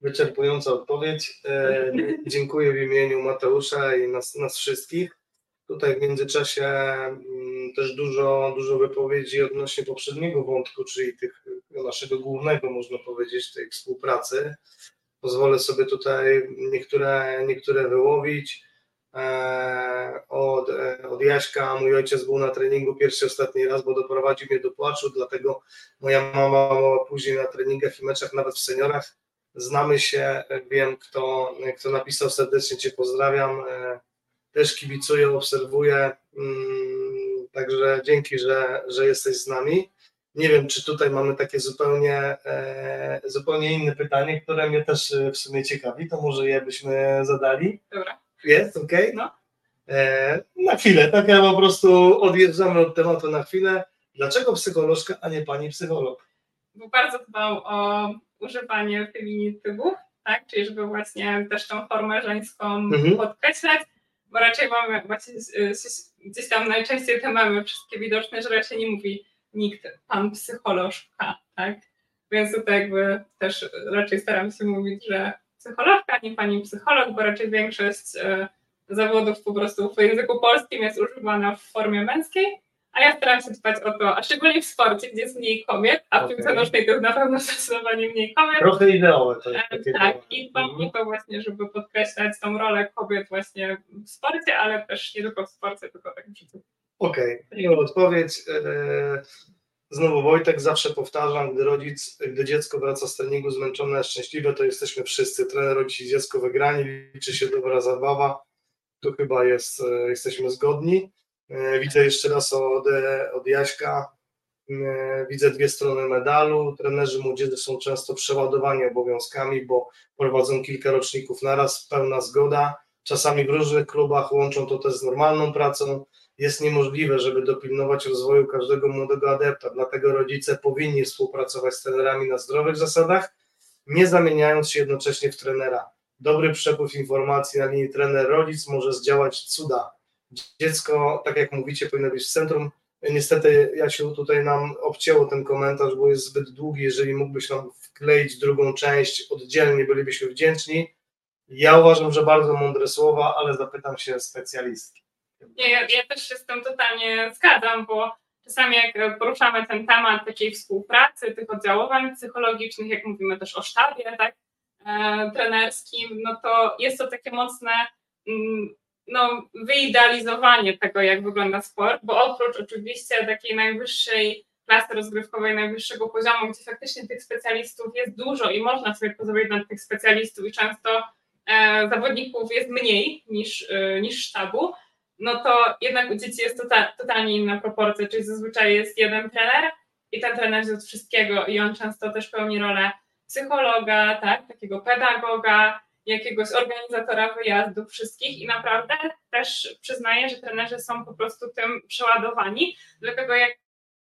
Wyczerpująca odpowiedź. E, dziękuję w imieniu Mateusza i nas, nas wszystkich. Tutaj w międzyczasie mm, też dużo, dużo wypowiedzi odnośnie poprzedniego wątku, czyli tych naszego głównego, można powiedzieć, tej współpracy. Pozwolę sobie tutaj niektóre, niektóre wyłowić. E, od, e, od Jaśka, mój ojciec był na treningu pierwszy, ostatni raz, bo doprowadził mnie do płaczu, dlatego moja mama później na treningach i meczach, nawet w seniorach. Znamy się, wiem kto, kto napisał, serdecznie Cię pozdrawiam. E, też kibicuję, obserwuję, mm, także dzięki, że, że jesteś z nami. Nie wiem, czy tutaj mamy takie zupełnie, zupełnie inne pytanie, które mnie też w sumie ciekawi, to może je byśmy zadali. Dobra. Jest, ok? No. E, na chwilę, tak ja po prostu odjeżdżamy od tematu na chwilę. Dlaczego psycholożka, a nie pani psycholog? Bo bardzo dbał o używanie feminitywów, tak? Czyli żeby właśnie też tą formę żeńską mhm. podkreślać, bo raczej mamy właśnie gdzieś tam najczęściej te mamy wszystkie widoczne, że raczej nie mówi nikt pan psycholożka, tak? Więc tutaj jakby też raczej staram się mówić, że psycholożka, nie pani psycholog, bo raczej większość e, zawodów po prostu w języku polskim jest używana w formie męskiej, a ja staram się dbać o to, a szczególnie w sporcie, gdzie jest mniej kobiet, a w okay. piłce nożnej to jest na pewno zdecydowanie mniej kobiet. Trochę ideowe to jest. E, tak, i dbam mhm. o to właśnie, żeby podkreślać tą rolę kobiet właśnie w sporcie, ale też nie tylko w sporcie, tylko tak w życiu. Okej, okay. odpowiedź. E, Znowu Wojtek, zawsze powtarzam, gdy rodzic, gdy dziecko wraca z treningu zmęczone, szczęśliwe, to jesteśmy wszyscy, trener, rodzic i dziecko wygrani, liczy się dobra zabawa, tu chyba jest, e, jesteśmy zgodni. E, widzę jeszcze raz od, od Jaśka, e, widzę dwie strony medalu, trenerzy młodzieży są często przeładowani obowiązkami, bo prowadzą kilka roczników naraz, pełna zgoda, czasami w różnych klubach łączą to też z normalną pracą, jest niemożliwe, żeby dopilnować rozwoju każdego młodego adepta. Dlatego rodzice powinni współpracować z trenerami na zdrowych zasadach, nie zamieniając się jednocześnie w trenera. Dobry przepływ informacji na linii trener-rodzic może zdziałać cuda. Dziecko, tak jak mówicie, powinno być w centrum. Niestety, Jasiu, tutaj nam obcięło ten komentarz, bo jest zbyt długi. Jeżeli mógłbyś nam wkleić drugą część oddzielnie, bylibyśmy wdzięczni. Ja uważam, że bardzo mądre słowa, ale zapytam się specjalistki. Nie, ja, ja też się z tym totalnie zgadzam, bo czasami jak poruszamy ten temat takiej współpracy, tych oddziaływań psychologicznych, jak mówimy też o sztabie, tak, e, trenerskim, no to jest to takie mocne mm, no, wyidealizowanie tego, jak wygląda sport, bo oprócz oczywiście takiej najwyższej klasy rozgrywkowej, najwyższego poziomu, gdzie faktycznie tych specjalistów jest dużo i można sobie pozwolić na tych specjalistów i często e, zawodników jest mniej niż, e, niż sztabu, no to jednak u dzieci jest tota, totalnie inna proporcja, czyli zazwyczaj jest jeden trener i ten trener jest od wszystkiego i on często też pełni rolę psychologa, tak, takiego pedagoga, jakiegoś organizatora wyjazdów wszystkich i naprawdę też przyznaję, że trenerzy są po prostu tym przeładowani, dlatego jak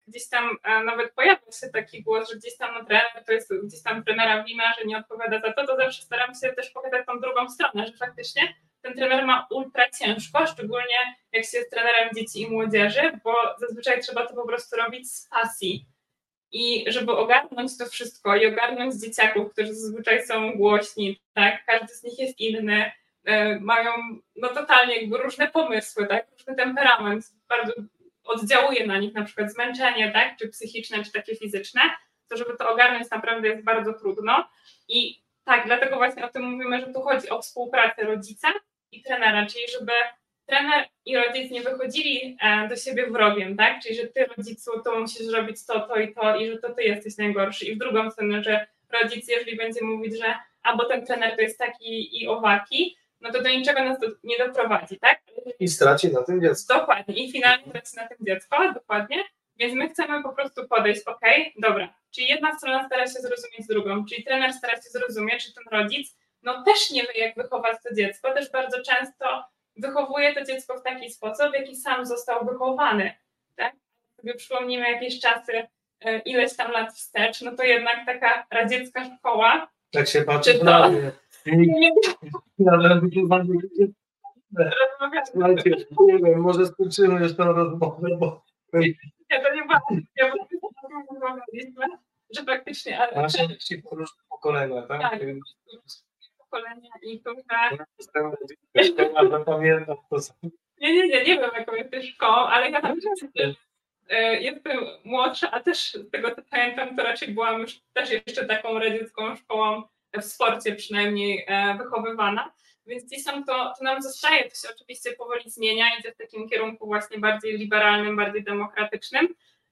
gdzieś tam e, nawet pojawia się taki głos, że gdzieś tam no, trener to jest gdzieś tam trenera wina, że nie odpowiada za to, to zawsze staram się też pokazać tą drugą stronę, że faktycznie ten trener ma ultra ciężko, szczególnie jak się jest trenerem dzieci i młodzieży, bo zazwyczaj trzeba to po prostu robić z pasji. I żeby ogarnąć to wszystko i ogarnąć dzieciaków, którzy zazwyczaj są głośni, tak, każdy z nich jest inny, e, mają no totalnie jakby różne pomysły, tak, różny temperament, bardzo oddziałuje na nich na przykład zmęczenie, tak, czy psychiczne, czy takie fizyczne, to żeby to ogarnąć naprawdę jest bardzo trudno. I tak, dlatego właśnie o tym mówimy, że tu chodzi o współpracę rodzica i trenera, czyli żeby trener i rodzic nie wychodzili e, do siebie wrogiem, tak? Czyli że ty rodzicu to musisz zrobić to, to i to i że to ty jesteś najgorszy. I w drugą stronę, że rodzic, jeżeli będzie mówić, że albo ten trener to jest taki i owaki, no to do niczego nas to nie doprowadzi, tak? I straci na tym dziecko. Dokładnie. I finalnie traci na tym dziecko, dokładnie. Więc my chcemy po prostu podejść, ok, dobra, czyli jedna strona stara się zrozumieć drugą, czyli trener stara się zrozumieć, czy ten rodzic no też nie wie, jak wychować to dziecko, też bardzo często wychowuje to dziecko w taki sposób, w jaki sam został wychowany. Tak? Gdy przypomnimy jakieś czasy, e, ileś tam lat wstecz, no to jednak taka radziecka szkoła. Tak się patrzy to- na mnie. Nie Ale Słuchajcie, nie wiem, może skończymy już tę rozmowę, bo nie, to nie bardzo. Ja rozmawialiśmy, że faktycznie ale nasze dzieci po różnych pokoleniach, tak? Tak. Pokolenia i Ja pamiętam to Nie, nie, nie, nie wiem jaką jesteś szkołą, ale ja tam e, jestem młodsza, a też z tego co pamiętam, to raczej byłam już też jeszcze taką radziecką szkołą w sporcie przynajmniej e, wychowywana. Więc gdzieś tam to, to nam zostaje, to się oczywiście powoli zmienia, idzie w takim kierunku właśnie bardziej liberalnym, bardziej demokratycznym.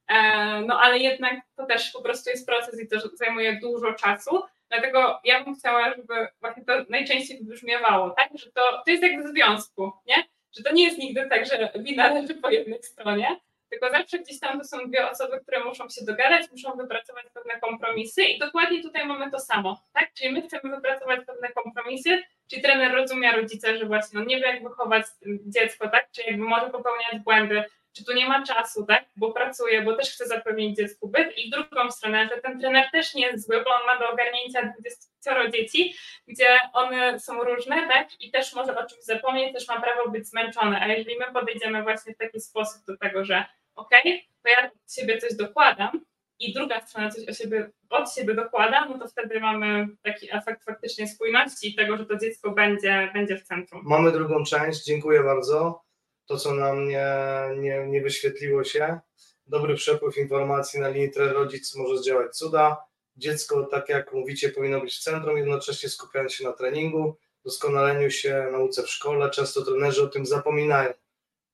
E, No ale jednak to też po prostu jest proces i to zajmuje dużo czasu. Dlatego ja bym chciała, żeby właśnie to najczęściej wybrzmiewało, tak? Że to, to jest jak w związku, nie? Że to nie jest nigdy tak, że wina leży po jednej stronie, tylko zawsze gdzieś tam to są dwie osoby, które muszą się dogadać, muszą wypracować pewne kompromisy i dokładnie tutaj mamy to samo, tak? Czyli my chcemy wypracować pewne kompromisy, czyli trener rozumie rodzica, że właśnie on nie wie, jak wychować dziecko, tak? Czy jakby może popełniać błędy, czy tu nie ma czasu, tak? Bo pracuje, bo też chce zapewnić dziecku byt i w drugą stronę, że ten trener też nie jest zły, bo on ma do ogarnięcia 20 dzieci, gdzie one są różne, tak? I też może o czymś zapomnieć, też ma prawo być zmęczony, a jeżeli my podejdziemy właśnie w taki sposób do tego, że okej, to ja od siebie coś dokładam i druga strona coś o siebie, od siebie dokłada, no to wtedy mamy taki efekt faktycznie spójności i tego, że to dziecko będzie, będzie w centrum. Mamy drugą część, dziękuję bardzo. To, co nam nie, nie, nie wyświetliło się, dobry przepływ informacji na linii trener-rodzic może zdziałać cuda. Dziecko, tak jak mówicie, powinno być w centrum, jednocześnie skupiając się na treningu, doskonaleniu się, nauce w szkole. Często trenerzy o tym zapominają.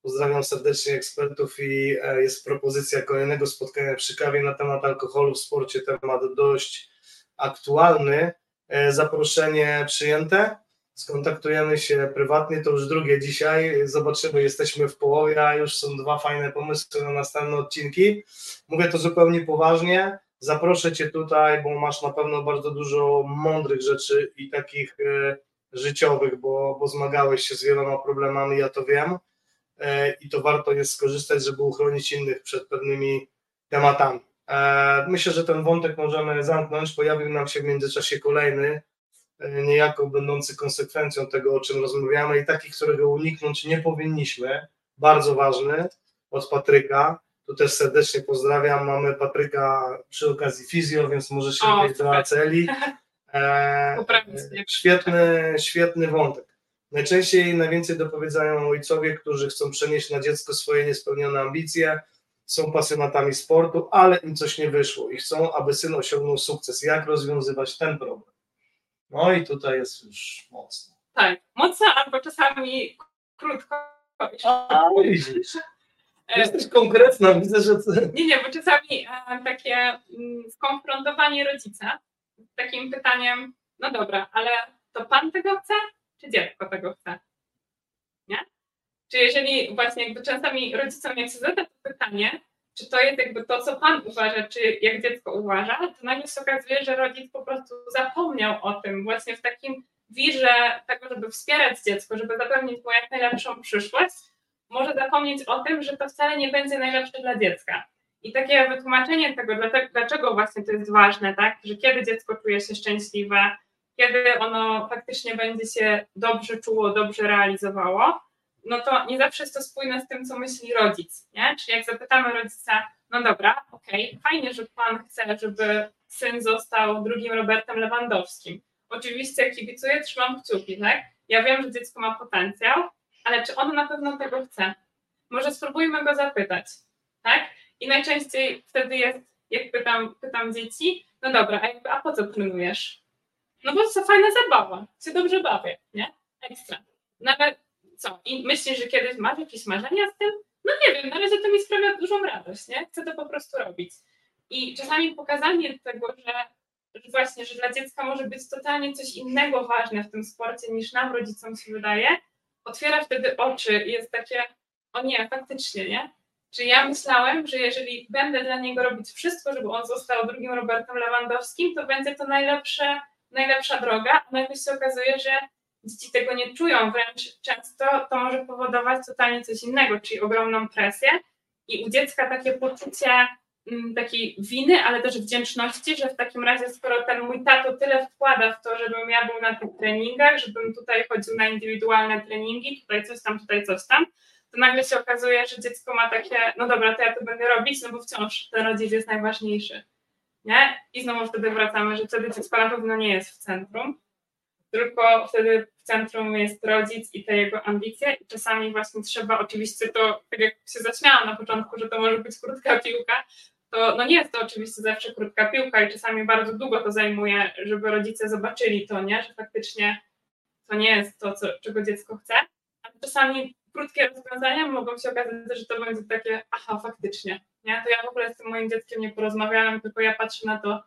Pozdrawiam serdecznie ekspertów i e, jest propozycja kolejnego spotkania przy kawie na temat alkoholu w sporcie, temat dość aktualny. E, Zaproszenie przyjęte skontaktujemy się prywatnie, to już drugie dzisiaj, zobaczymy, jesteśmy w połowie, a już są dwa fajne pomysły na następne odcinki. Mówię to zupełnie poważnie, zaproszę Cię tutaj, bo masz na pewno bardzo dużo mądrych rzeczy i takich e, życiowych, bo, bo zmagałeś się z wieloma problemami, ja to wiem. E, i to warto jest skorzystać, żeby uchronić innych przed pewnymi tematami. E, myślę, że ten wątek możemy zamknąć, pojawił nam się w międzyczasie kolejny, niejako będący konsekwencją tego, o czym rozmawiamy i takich, którego uniknąć nie powinniśmy, bardzo ważny, od Patryka. Tu też serdecznie pozdrawiam. Mamy Patryka przy okazji fizjo, więc może się wyjść do. Aceli. E, Poprawić. świetny, świetny wątek. Najczęściej najwięcej dopowiedzają ojcowie, którzy chcą przenieść na dziecko swoje niespełnione ambicje, są pasjonatami sportu, ale im coś nie wyszło i chcą, aby syn osiągnął sukces. Jak rozwiązywać ten problem? No i tutaj jest już mocno. Tak, mocno albo czasami krótko. A, widzisz, jesteś konkretna, widzę, że. Nie, nie, bo czasami e, takie mm, skonfrontowanie rodzica z takim pytaniem, no dobra, ale to pan tego chce, czy dziecko tego chce? Nie? Czy jeżeli właśnie jakby czasami rodzicom jak się zada to pytanie, czy to jest jakby to, co pan uważa, czy jak dziecko uważa, to nagle się okazuje, że rodzic po prostu zapomniał o tym właśnie w takim wirze tego, żeby wspierać dziecko, żeby zapewnić mu jak najlepszą przyszłość, może zapomnieć o tym, że to wcale nie będzie najlepsze dla dziecka. I takie wytłumaczenie tego, dlaczego właśnie to jest ważne, tak? Że kiedy dziecko czuje się szczęśliwe, kiedy ono faktycznie będzie się dobrze czuło, dobrze realizowało, no to nie zawsze jest to spójne z tym, co myśli rodzic, nie? Czyli jak zapytamy rodzica, no dobra, okej, fajnie, że pan chce, żeby syn został drugim Robertem Lewandowskim. Oczywiście kibicuję, trzymam kciuki, tak? Ja wiem, że dziecko ma potencjał, ale czy ono na pewno tego chce? Może spróbujmy go zapytać, tak? I najczęściej wtedy jest, jak pytam, pytam dzieci, no dobra, a, a po co trenujesz? No bo to fajna zabawa, się dobrze bawię, nie? Ekstra. Nawet co? I myślisz, że kiedyś masz jakieś marzenia z tym? No nie wiem, na razie to mi sprawia dużą radość, nie? Chcę to po prostu robić. I czasami pokazanie tego, że, że właśnie, że dla dziecka może być totalnie coś innego ważne w tym sporcie niż nam rodzicom się wydaje, otwiera wtedy oczy i jest takie, o nie, faktycznie, nie? Czyli ja myślałem, że jeżeli będę dla niego robić wszystko, żeby on został drugim Robertem Lewandowskim, to będzie to najlepsze, najlepsza droga, a nagle się okazuje, że dzieci tego nie czują, wręcz często to może powodować totalnie coś innego, czyli ogromną presję i u dziecka takie poczucie mm, takiej winy, ale też wdzięczności, że w takim razie, skoro ten mój tato tyle wkłada w to, żebym ja był na tych treningach, żebym tutaj chodził na indywidualne treningi, tutaj coś tam, tutaj coś tam, to nagle się okazuje, że dziecko ma takie, no dobra, to ja to będę robić, no bo wciąż ten rodzic jest najważniejszy. Nie? I znowu wtedy wracamy, że wtedy dziecko na pewno nie jest w centrum, tylko wtedy w centrum jest rodzic i te jego ambicje i czasami właśnie trzeba, oczywiście to, tak jak się zaśmiałam na początku, że to może być krótka piłka, to no nie jest to oczywiście zawsze krótka piłka i czasami bardzo długo to zajmuje, żeby rodzice zobaczyli to, nie? że faktycznie to nie jest to, co, czego dziecko chce, ale czasami krótkie rozwiązania mogą się okazać, że to będzie takie, aha, faktycznie, nie? To ja w ogóle z tym moim dzieckiem nie porozmawiałam, tylko ja patrzę na to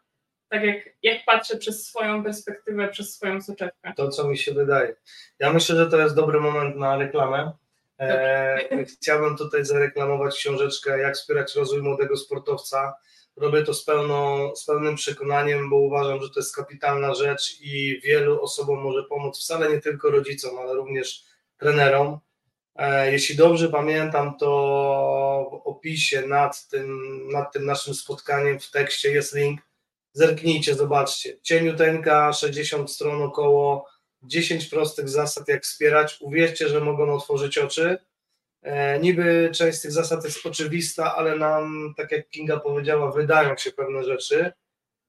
tak jak, jak patrzę przez swoją perspektywę, przez swoją soczewkę. To, co mi się wydaje. Ja myślę, że to jest dobry moment na reklamę. E, chciałbym tutaj zareklamować książeczkę Jak wspierać rozwój młodego sportowca. Robię to z, pełną, z pełnym przekonaniem, bo uważam, że to jest kapitalna rzecz i wielu osobom może pomóc, wcale nie tylko rodzicom, ale również trenerom. E, jeśli dobrze pamiętam, to w opisie nad tym, nad tym naszym spotkaniem w tekście jest link. Zerknijcie, zobaczcie. Cieniuteńka, 60 stron około, 10 prostych zasad, jak wspierać. Uwierzcie, że mogą otworzyć oczy. E, niby część z tych zasad jest oczywista, ale nam, tak jak Kinga powiedziała, wydają się pewne rzeczy.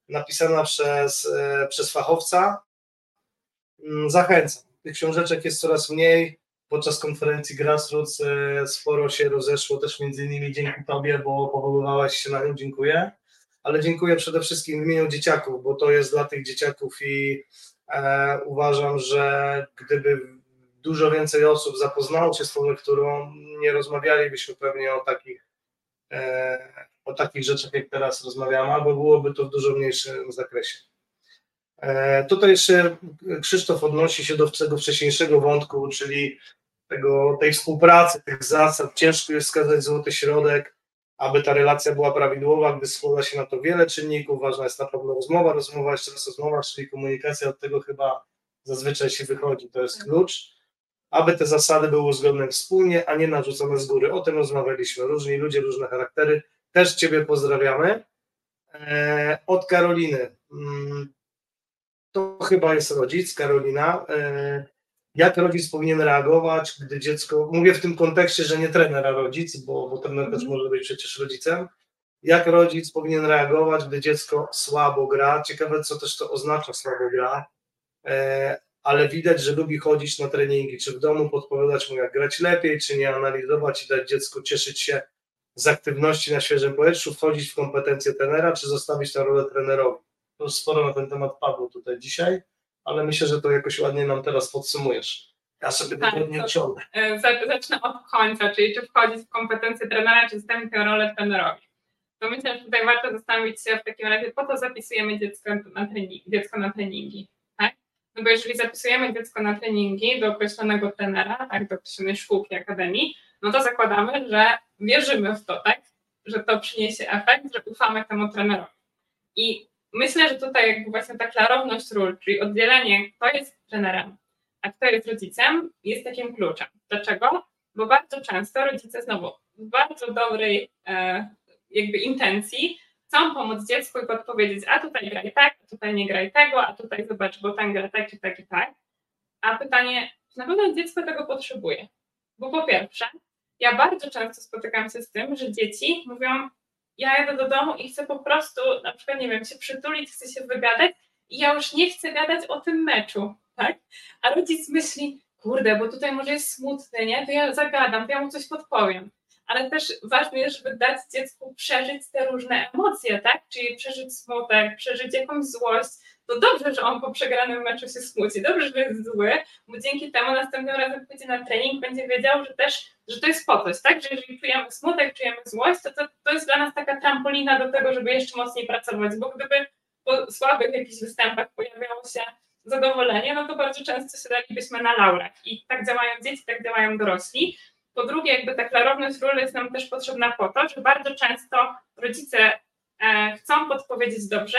Napisana przez, e, przez fachowca. Mm, zachęcam. Tych książeczek jest coraz mniej podczas konferencji Grassroots e, sporo się rozeszło, też między innymi dzięki Tobie, bo powoływałaś się na nią, dziękuję. Ale dziękuję przede wszystkim w imieniu dzieciaków, bo to jest dla tych dzieciaków i e, uważam, że gdyby dużo więcej osób zapoznało się z tą lekturą, nie rozmawialibyśmy pewnie o takich, e, o takich rzeczach, jak teraz rozmawiamy, albo byłoby to w dużo mniejszym zakresie. E, tutaj jeszcze Krzysztof odnosi się do tego wcześniejszego wątku, czyli tego, tej współpracy, tych zasad. Ciężko jest wskazać złoty środek, aby ta relacja była prawidłowa, gdy składa się na to wiele czynników. Ważna jest na pewno rozmowa, rozmowa, jeszcze raz rozmowa, czyli komunikacja. Od tego chyba zazwyczaj się wychodzi, to jest klucz. Aby te zasady były uzgodnione wspólnie, a nie narzucone z góry. O tym rozmawialiśmy. Różni ludzie, różne charaktery. Też Ciebie pozdrawiamy. Eee, od Karoliny. Mm, to chyba jest rodzic, Karolina. Jak rodzic powinien reagować, gdy dziecko, mówię w tym kontekście, że nie trener, a rodzic, bo, bo trener też mhm. może być przecież rodzicem, jak rodzic powinien reagować, gdy dziecko słabo gra, ciekawe co też to oznacza słabo gra, e, ale widać, że lubi chodzić na treningi, czy w domu podpowiadać mu jak grać lepiej, czy nie analizować i dać dziecku cieszyć się z aktywności na świeżym powietrzu, wchodzić w kompetencje trenera, czy zostawić tę rolę trenerowi. To już sporo na ten temat padło tutaj dzisiaj ale myślę, że to jakoś ładnie nam teraz podsumujesz. Ja sobie tak, tego nie ciągnę. E, zacznę od końca, czyli czy wchodzić w kompetencje trenera, czy zostawić tę rolę trenerowi. To myślę, że tutaj warto zastanowić się w takim razie, po co zapisujemy dziecko na treningi. Dziecko na treningi tak? No bo jeżeli zapisujemy dziecko na treningi do określonego trenera, tak, do określonej szkółki, akademii, no to zakładamy, że wierzymy w to, tak? że to przyniesie efekt, że ufamy temu trenerowi. I myślę, że tutaj jakby właśnie ta klarowność ról, czyli oddzielenie, kto jest trenerem, a kto jest rodzicem, jest takim kluczem. Dlaczego? Bo bardzo często rodzice znowu w bardzo dobrej e, jakby intencji chcą pomóc dziecku i podpowiedzieć, a tutaj graj tak, a tutaj nie graj tego, a tutaj zobacz, bo ten gra tak i tak i tak. A pytanie, czy na pewno dziecko tego potrzebuje? Bo po pierwsze, ja bardzo często spotykam się z tym, że dzieci mówią, ja jadę do domu i chcę po prostu, na przykład, nie wiem, się przytulić, chcę się wygadać i ja już nie chcę gadać o tym meczu, tak? A rodzic myśli, kurde, bo tutaj może jest smutny, nie? To ja zagadam, to ja mu coś podpowiem. Ale też ważne jest, żeby dać dziecku przeżyć te różne emocje, tak? Czyli przeżyć smutek, przeżyć jakąś złość, to dobrze, że on po przegranym meczu się smuci, dobrze, że jest zły, bo dzięki temu następnym razem pójdzie na trening, będzie wiedział, że też, że to jest po coś, tak? Że jeżeli czujemy smutek, czujemy złość, to, to to jest dla nas taka trampolina do tego, żeby jeszcze mocniej pracować, bo gdyby po słabych jakichś występach pojawiało się zadowolenie, no to bardzo często się dalibyśmy na laurach. I tak działają dzieci, tak działają dorośli. Po drugie, jakby ta klarowność ról jest nam też potrzebna po to, że bardzo często rodzice e, chcą podpowiedzieć dobrze,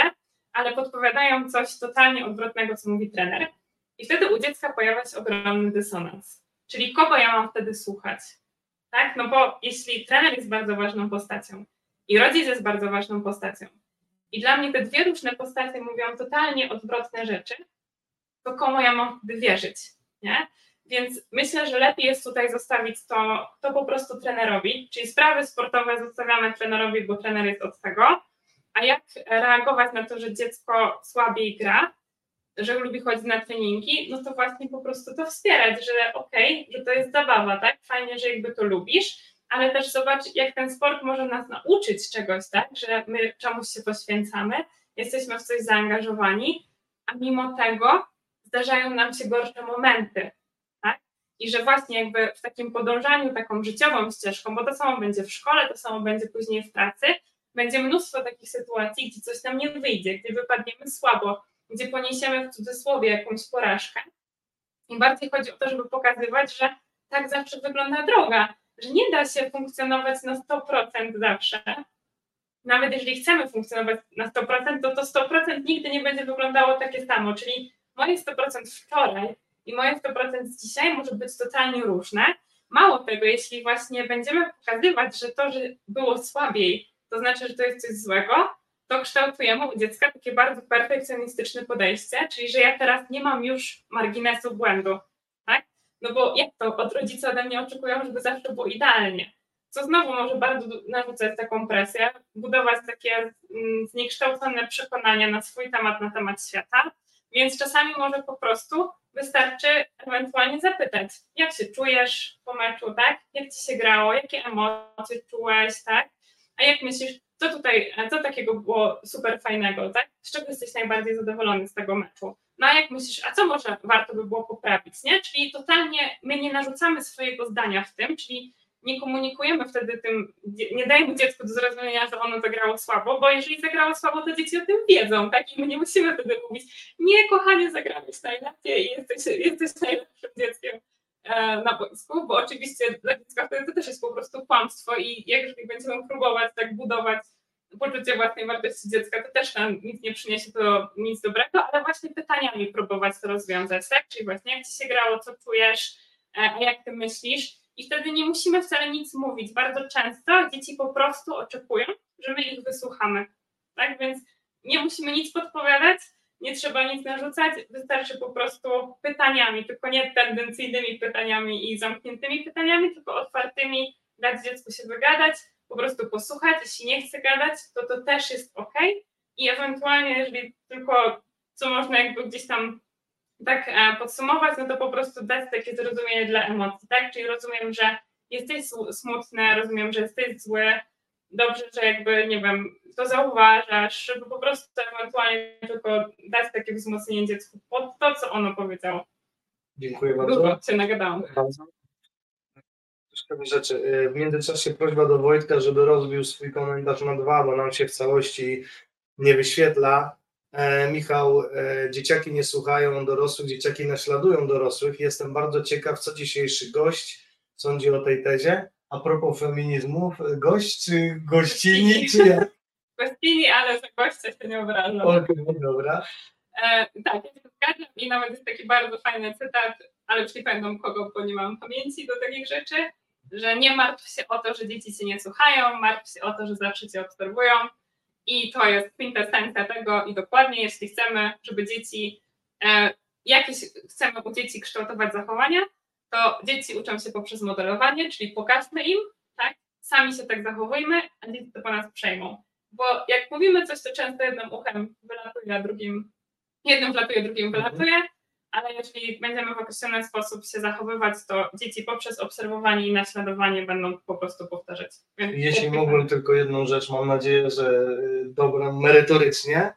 ale podpowiadają coś totalnie odwrotnego, co mówi trener. I wtedy u dziecka pojawia się ogromny dysonans. Czyli kogo ja mam wtedy słuchać? Tak? No bo jeśli trener jest bardzo ważną postacią i rodzic jest bardzo ważną postacią, i dla mnie te dwie różne postacie mówią totalnie odwrotne rzeczy, to komu ja mam wtedy wierzyć? Nie? Więc myślę, że lepiej jest tutaj zostawić to, to po prostu trenerowi, czyli sprawy sportowe zostawiamy trenerowi, bo trener jest od tego, a jak reagować na to, że dziecko słabiej gra, że lubi chodzić na treningi, no to właśnie po prostu to wspierać, że okej, okay, że to jest zabawa, tak? Fajnie, że jakby to lubisz, ale też zobacz, jak ten sport może nas nauczyć czegoś, tak? Że my czemuś się poświęcamy, jesteśmy w coś zaangażowani, a mimo tego zdarzają nam się gorsze momenty, tak? I że właśnie jakby w takim podążaniu taką życiową ścieżką, bo to samo będzie w szkole, to samo będzie później w pracy, będzie mnóstwo takich sytuacji, gdzie coś nam nie wyjdzie, gdzie wypadniemy słabo, gdzie poniesiemy w cudzysłowie jakąś porażkę. I bardziej chodzi o to, żeby pokazywać, że tak zawsze wygląda droga, że nie da się funkcjonować na 100% zawsze. Nawet jeżeli chcemy funkcjonować na 100%, to to 100% nigdy nie będzie wyglądało takie samo. Czyli moje 100% wczoraj i moje 100% dzisiaj może być totalnie różne. Mało tego, jeśli właśnie będziemy pokazywać, że to, że było słabiej, to znaczy, że to jest coś złego, to kształtujemy u dziecka takie bardzo perfekcjonistyczne podejście, czyli że ja teraz nie mam już marginesu błędu, tak? No bo jak to od rodzica ode mnie oczekują, żeby zawsze było idealnie? Co znowu może bardzo narzucać taką presję, budować takie mm, zniekształcone przekonania na swój temat, na temat świata, więc czasami może po prostu wystarczy ewentualnie zapytać, jak się czujesz po meczu, tak? Jak ci się grało, jakie emocje czułeś, tak? A jak myślisz, co tutaj, co takiego było super fajnego, tak? Z czego jesteś najbardziej zadowolony z tego meczu? No a jak myślisz, a co może warto by było poprawić, nie? Czyli totalnie my nie narzucamy swojego zdania w tym, czyli nie komunikujemy wtedy tym, nie dajemy dziecku do zrozumienia, że ono zagrało słabo, bo jeżeli zagrało słabo, to dzieci o tym wiedzą, tak? I my nie musimy wtedy mówić, nie kochanie, zagrałeś najlepiej i jesteś, jesteś najlepszym dzieckiem na boisku, bo oczywiście dla dziecka wtedy to też jest po prostu kłamstwo i jak jeżeli będziemy próbować tak budować poczucie własnej wartości dziecka, to też nam nic nie przyniesie to nic dobrego, ale właśnie pytaniami próbować to rozwiązać, tak? Czyli właśnie jak ci się grało, co czujesz, e, a jak ty myślisz, i wtedy nie musimy wcale nic mówić. Bardzo często dzieci po prostu oczekują, że my ich wysłuchamy. Tak więc nie musimy nic podpowiadać, nie trzeba nic narzucać, wystarczy po prostu pytaniami, tylko nie tendencyjnymi pytaniami i zamkniętymi pytaniami, tylko otwartymi, dać dziecku się wygadać, po prostu posłuchać. Jeśli nie chce gadać, to to też jest ok. I ewentualnie, jeżeli tylko co można jakby gdzieś tam tak e, podsumować, no to po prostu dać takie zrozumienie dla emocji, tak? Czyli rozumiem, że jesteś smutny, rozumiem, że jesteś zły, dobrze, że jakby, nie wiem, to zauważasz, żeby po prostu ewentualnie tylko dać takie wzmocnienie dziecku pod to, co ono powiedziało. Dziękuję bardzo. Dużo się nagadałam. Bardzo. rzeczy. E, w międzyczasie prośba do Wojtka, żeby rozbił swój komentarz na dwa, bo nam się w całości nie wyświetla. E, Michał, e, dzieciaki nie słuchają dorosłych, dzieciaki naśladują dorosłych. Jestem bardzo ciekaw, co dzisiejszy gość sądzi o tej tezie. A propos feminizmów, gość czy gościni? Czy ja? Gościni, ale za gościa się nie obrażam. Okay, dobra. E, tak, ja się zgadzam i nawet jest taki bardzo fajny cytat, ale pamiętam kogo, bo nie mam pamięci do takich rzeczy, że nie martw się o to, że dzieci cię nie słuchają, martw się o to, że zawsze cię obserwują i to jest kwintesencja tego i dokładnie, jeśli chcemy, żeby dzieci, e, jakieś chcemy u dzieci kształtować zachowania, to dzieci uczą się poprzez modelowanie, czyli pokażmy im, tak, sami się tak zachowujmy, a dzieci to po nas przejmą. Bo jak mówimy coś, to często jednym uchem wylatuje, a drugim, jednym wlatuje, drugim mhm. wylatuje, ale jeżeli będziemy w określony sposób się zachowywać, to dzieci poprzez obserwowanie i naśladowanie będą po prostu powtarzać. Więc Jeśli mógłbym tylko jedną rzecz, mam nadzieję, że y, dobra, merytorycznie.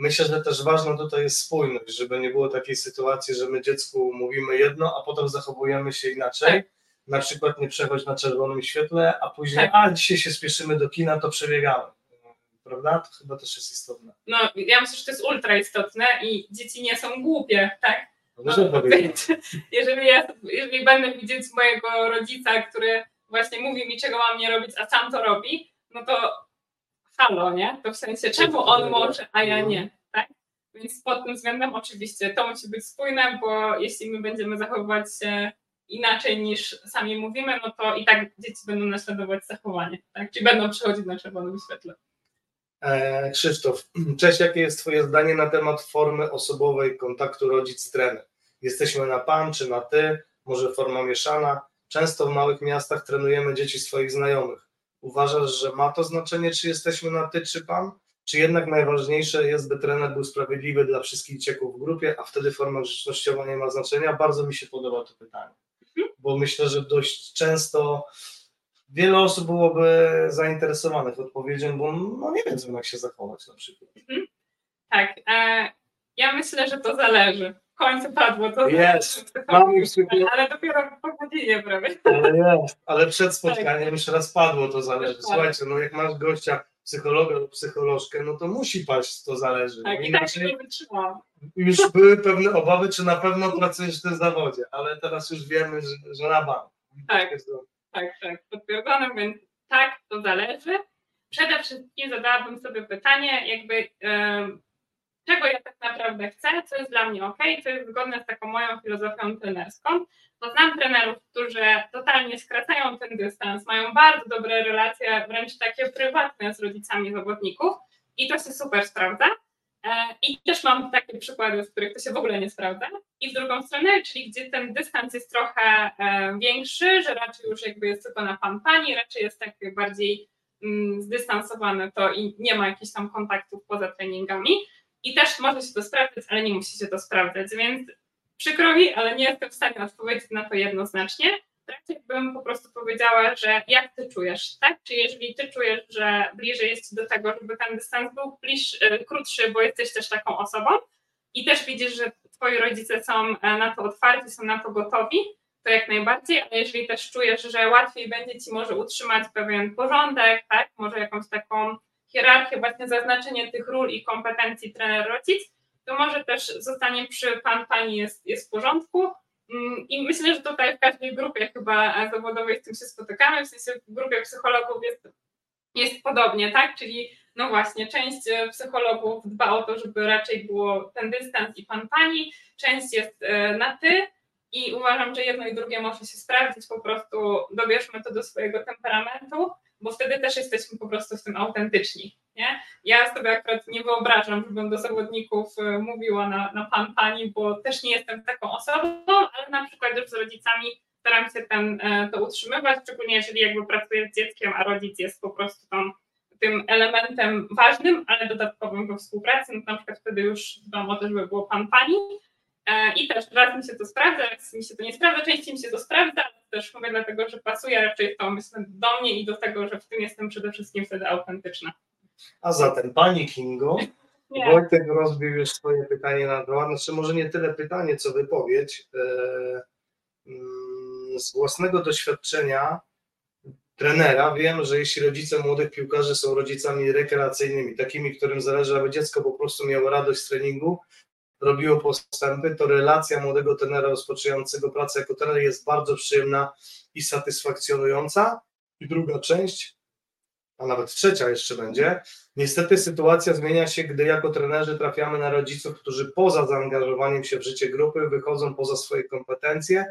Myślę, że też ważna tutaj jest spójność, żeby nie było takiej sytuacji, że my dziecku mówimy jedno, a potem zachowujemy się inaczej. Tak. Na przykład nie przechodź na czerwonym świetle, a później, tak. a dzisiaj się spieszymy do kina, to przebiegamy prawda? To chyba też jest istotne. No, ja myślę, że to jest ultra istotne i dzieci nie są głupie, tak? No, no, jeżeli, ja, jeżeli będę widzieć mojego rodzica, który właśnie mówi mi, czego mam nie robić, a sam to robi, no to halo, nie? To w sensie, czemu on może, a ja nie, tak? Więc pod tym względem oczywiście to musi być spójne, bo jeśli my będziemy zachowywać się inaczej niż sami mówimy, no to i tak dzieci będą naśladować zachowanie, tak? Czyli będą przechodzić na czerwonym świetle. E, Krzysztof, cześć, jakie jest Twoje zdanie na temat formy osobowej kontaktu rodzic-trener? Jesteśmy na pan czy na ty, może forma mieszana? Często w małych miastach trenujemy dzieci swoich znajomych. Uważasz, że ma to znaczenie, czy jesteśmy na ty czy pan? Czy jednak najważniejsze jest, by trener był sprawiedliwy dla wszystkich cieków w grupie, a wtedy forma grzecznościowa nie ma znaczenia? Bardzo mi się podoba to pytanie, bo myślę, że dość często wiele osób byłoby zainteresowanych odpowiedzią, bo no nie wiedzą, jak się zachować na przykład. Mhm. Tak, e, ja myślę, że to zależy. W końcu padło to. Jest, mam już Ale dopiero po godzinie prawie. Ale jest, ale przed spotkaniem tak. już raz padło to zależy. Słuchajcie, no jak masz gościa psychologa lub psycholożkę, no to musi paść, to zależy. Tak, i tak nie wytrzymałam. Już były pewne obawy, czy na pewno pracujesz w tym zawodzie, ale teraz już wiemy, że, że na bank. Tak, tak, tak, potwierdzone, więc tak, to zależy. Przede wszystkim zadałabym sobie pytanie, jakby yy, czego ja tak naprawdę chcę, co jest dla mnie ok, co jest zgodne z taką moją filozofią trenerską. Bo znam trenerów, którzy totalnie skracają ten dystans, mają bardzo dobre relacje, wręcz takie prywatne z rodzicami zawodników i to się super sprawdza. E, I też mam takie przykłady, w których to się w ogóle nie sprawdza. I w drugą stronę, czyli gdzie ten dystans jest trochę e, większy, że raczej już jakby jest tylko na pan pani, raczej jest tak bardziej mm, zdystansowane to i nie ma jakichś tam kontaktów poza treningami. I też może się to sprawdzać, ale nie musi się to sprawdzać, więc przykro mi, ale nie jestem w stanie odpowiedzieć na to jednoznacznie. Raczej bym po prostu powiedziała, że jak ty czujesz, tak? Czy jeżeli ty czujesz, że bliżej jest do tego, żeby ten dystans był bliższy, e, krótszy, bo jesteś też taką osobą i też widzisz, że twoi rodzice są e, na to otwarci, są na to gotowi, to jak najbardziej, ale jeżeli też czujesz, że łatwiej będzie ci może utrzymać pewien porządek, tak? Może jakąś taką hierarchię, właśnie zaznaczenie tych ról i kompetencji trener-rodzic, to może też zostanie przy pan, pani jest, jest w porządku. Mm, I myślę, że tutaj w każdej grupie chyba zawodowej z tym się spotykamy, w sensie w grupie psychologów jest, jest podobnie, tak? Czyli no właśnie, część psychologów dba o to, żeby raczej było ten dystans i pan, pani, część jest e, na ty i uważam, że jedno i drugie może się sprawdzić, po prostu dobierzmy to do swojego temperamentu, bo wtedy też jesteśmy po prostu w tym autentyczni. Nie? Ja sobie akurat nie wyobrażam, żebym do zawodników y, mówiła na, na pan, pani, bo też nie jestem taką osobą, ale na przykład już z rodzicami staram się ten, e, to utrzymywać, szczególnie jeżeli jakby pracuję z dzieckiem, a rodzic jest po prostu tam tym elementem ważnym, ale dodatkowym we współpracy, no na przykład wtedy już dbam o to, żeby było pan, pani. E, I też raz mi się to sprawdza, raz mi się to nie sprawdza, częściej mi się to sprawdza, też mówię dlatego, że pasuje raczej to myślę do mnie i do tego, że w tym jestem przede wszystkim wtedy autentyczna. A zatem Pani Kingo, nie. Wojtek rozbił już swoje pytanie na temat, znaczy może nie tyle pytanie, co wypowiedź. E, mm, z własnego doświadczenia trenera wiem, że jeśli rodzice młodych piłkarzy są rodzicami rekreacyjnymi, takimi, którym zależy, aby dziecko po prostu miało radość z treningu, robiło postępy, to relacja młodego trenera rozpoczynającego pracę jako trener jest bardzo przyjemna i satysfakcjonująca. I druga część, a nawet trzecia jeszcze będzie. Niestety sytuacja zmienia się, gdy jako trenerzy trafiamy na rodziców, którzy poza zaangażowaniem się w życie grupy wychodzą poza swoje kompetencje,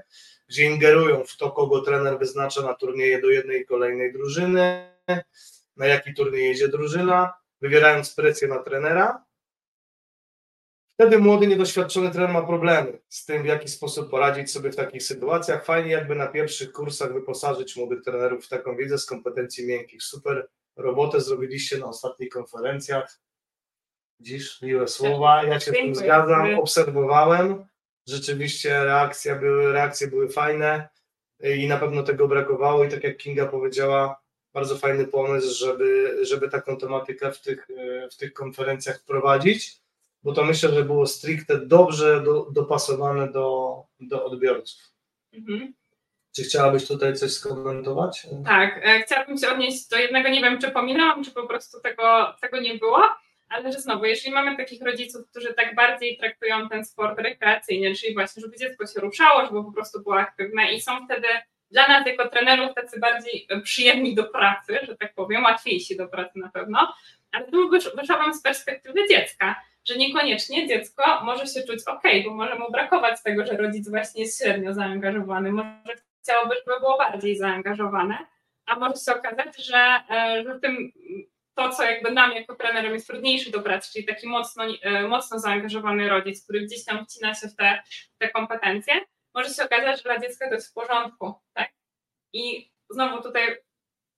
gdzie ingerują w to, kogo trener wyznacza na turnieje do jednej i kolejnej drużyny, na jaki turniej jedzie drużyna, wywierając presję na trenera. Wtedy młody, niedoświadczony trener ma problemy z tym, w jaki sposób poradzić sobie w takich sytuacjach. Fajnie jakby na pierwszych kursach wyposażyć młodych trenerów w taką wiedzę z kompetencji miękkich. Super robotę zrobiliście na ostatnich konferencjach. Dziś miłe słowa, ja się z tym zgadzam, obserwowałem, rzeczywiście reakcje były, reakcje były fajne i na pewno tego brakowało. I tak jak Kinga powiedziała, bardzo fajny pomysł, żeby, żeby taką tematykę w tych, w tych konferencjach wprowadzić, bo to myślę, że było stricte dobrze do, dopasowane do, do odbiorców. Mhm. Czy chciałabyś tutaj coś skomentować? Tak, e, chciałabym się odnieść do jednego, nie wiem czy pominęłam, czy po prostu tego, tego nie było, ale że znowu, jeżeli mamy takich rodziców, którzy tak bardziej traktują ten sport rekreacyjnie, czyli właśnie, żeby dziecko się ruszało, żeby po prostu było aktywne i są wtedy dla nas jako trenerów tacy bardziej przyjemni do pracy, że tak powiem, łatwiejsi do pracy na pewno, ale tu wyszłam z perspektywy dziecka, że niekoniecznie dziecko może się czuć ok, bo może mu brakować tego, że rodzic właśnie jest średnio zaangażowany, może chciałoby, żeby było bardziej zaangażowane, a może się okazać, że, e, że w tym to, co jakby nam jako trenerom jest trudniejsze do pracy, czyli taki mocno, e, mocno zaangażowany rodzic, który gdzieś tam wcina się w te, te kompetencje, może się okazać, że dla dziecka to jest w porządku, tak? I znowu tutaj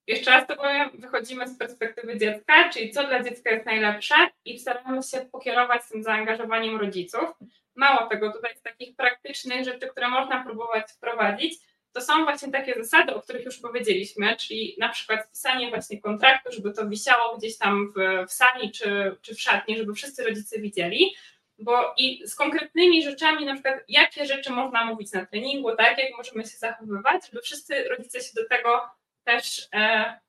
jeszcze raz to powiem, wychodzimy z perspektywy dziecka, czyli co dla dziecka jest najlepsze i staramy się pokierować tym zaangażowaniem rodziców. Mało tego, tutaj z takich praktycznych rzeczy, które można próbować wprowadzić, to są właśnie takie zasady, o których już powiedzieliśmy, czyli na przykład spisanie właśnie kontraktu, żeby to wisiało gdzieś tam w, w sali czy, czy w szatni, żeby wszyscy rodzice widzieli, bo i z konkretnymi rzeczami, na przykład jakie rzeczy można mówić na treningu, tak, jak możemy się zachowywać, żeby wszyscy rodzice się do tego też e,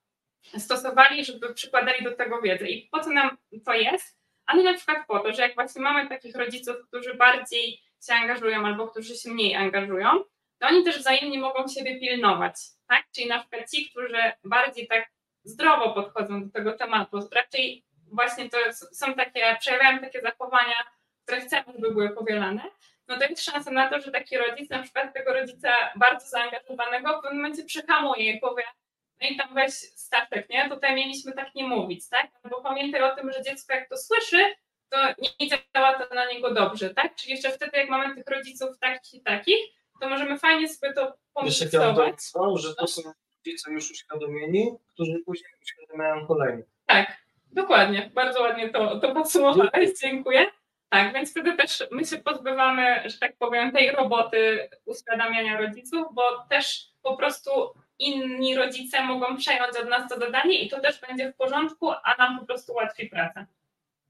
stosowali, żeby przykładali do tego wiedzę. I po co nam to jest? Ale na przykład po to, że jak właśnie mamy takich rodziców, którzy bardziej się angażują albo którzy się mniej angażują, to oni też wzajemnie mogą siebie pilnować, tak? Czyli na przykład ci, którzy bardziej tak zdrowo podchodzą do tego tematu, raczej właśnie to są takie, przejawiają takie zachowania, które chcemy, żeby były powielane, no to jest szansa na to, że taki rodzic, na przykład tego rodzica bardzo zaangażowanego w pewnym momencie przehamuje i powie, no i tam weź Staszek, nie? Tutaj mieliśmy tak nie mówić, tak? Bo pamiętaj o tym, że dziecko jak to słyszy, to nie działa to na niego dobrze, tak? Czyli jeszcze wtedy, jak mamy tych rodziców takich i takich, to możemy fajnie sobie to pomysłować. że to są rodzice już uświadomieni, którzy później uświadamiają kolejnych. Tak, dokładnie. Bardzo ładnie to, to podsumowałeś, dziękuję. Tak, więc wtedy też my się pozbywamy, że tak powiem, tej roboty uświadamiania rodziców, bo też po prostu inni rodzice mogą przejąć od nas to zadanie i to też będzie w porządku, a nam po prostu łatwiej pracę.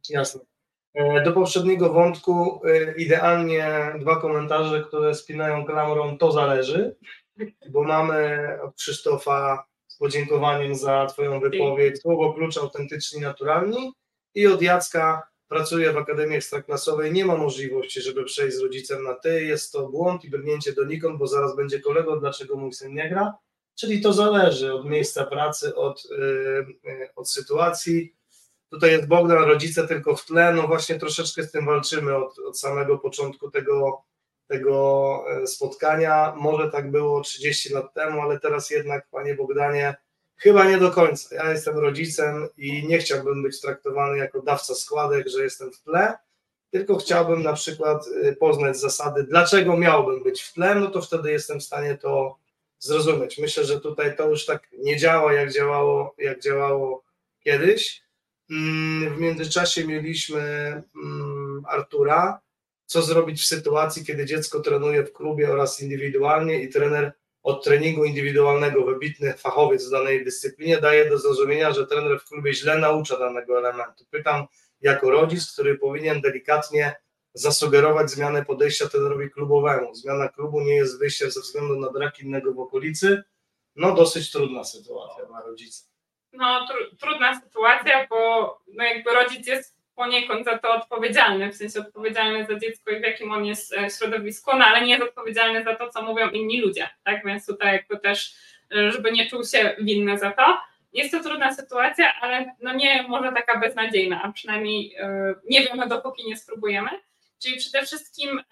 Jasne. E, do poprzedniego wątku e, idealnie dwa komentarze, które spinają klamrą to zależy, bo mamy od Krzysztofa z podziękowaniem za Twoją wypowiedź słowo klucz autentyczni, naturalni i od Jacka pracuje w Akademii Ekstraklasowej, nie ma możliwości, żeby przejść z rodzicem na ty, jest to błąd i brnięcie donikąd, bo zaraz będzie kolego, dlaczego mój syn nie gra, czyli to zależy od miejsca pracy, od, yy, od sytuacji. Tutaj jest Bogdan, rodzice tylko w tle, no właśnie troszeczkę z tym walczymy od, od samego początku tego, tego e, spotkania. Może tak było 30 lat temu, ale teraz jednak, panie Bogdanie, Chyba nie do końca. Ja jestem rodzicem i nie chciałbym być traktowany jako dawca składek, że jestem w tle, tylko chciałbym na przykład y, poznać zasady, dlaczego miałbym być w tle, no to wtedy jestem w stanie to zrozumieć. Myślę, że tutaj to już tak nie działa, jak działało, jak działało kiedyś. Mm, w międzyczasie mieliśmy mm, Artura. Co zrobić w sytuacji, kiedy dziecko trenuje w klubie oraz indywidualnie i trener od treningu indywidualnego wybitny fachowiec w danej dyscyplinie daje do zrozumienia, że trener w klubie źle naucza danego elementu. Pytam jako rodzic, który powinien delikatnie zasugerować zmianę podejścia trenerowi klubowemu. Zmiana klubu nie jest wyjściem ze względu na brak innego w okolicy. No dosyć trudna sytuacja dla rodzica. No tr trudna sytuacja, bo no jakby rodzic jest poniekąd za to odpowiedzialny, w sensie odpowiedzialny za dziecko i w jakim on jest e, środowisku, no ale nie jest odpowiedzialny za to, co mówią inni ludzie, tak, więc tutaj jakby też, e, żeby nie czuł się winny za to. Jest to trudna sytuacja, ale no nie może taka beznadziejna, a przynajmniej e, nie wiemy, dopóki nie spróbujemy. Czyli przede wszystkim,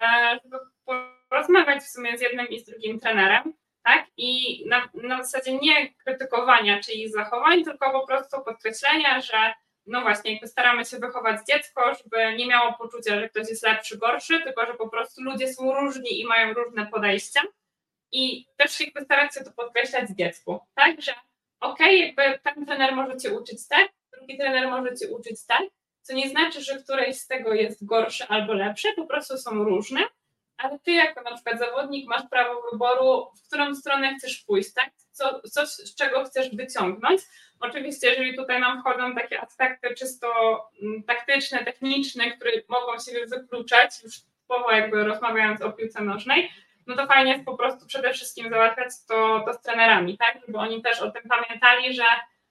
żeby porozmawiać w sumie z jednym i z drugim trenerem, tak? I na, na zasadzie nie krytykowania czyichś zachowań, tylko po prostu podkreślenia, że no właśnie, jakby staramy się wychować dziecko, żeby nie miało poczucia, że ktoś jest lepszy, gorszy, tylko że po prostu ludzie są różni i mają różne podejścia. I też jakby starać się to podkreślać dziecku, tak, że okej, okay, jakby ten trener może cię uczyć tak, drugi trener może cię uczyć tak, co nie znaczy, że któreś z tego jest gorsze albo lepsze, po prostu są różne, ale ty jako na przykład zawodnik masz prawo wyboru, w którą stronę chcesz pójść, tak? Co, coś, z czego chcesz wyciągnąć. Oczywiście, jeżeli tutaj nam wchodzą takie aspekty czysto mm, taktyczne, techniczne, które mogą się wykluczać, już słowo jakby rozmawiając o piłce nożnej, no to fajnie jest po prostu przede wszystkim załatwiać to, to z trenerami, tak, żeby oni też o tym pamiętali, że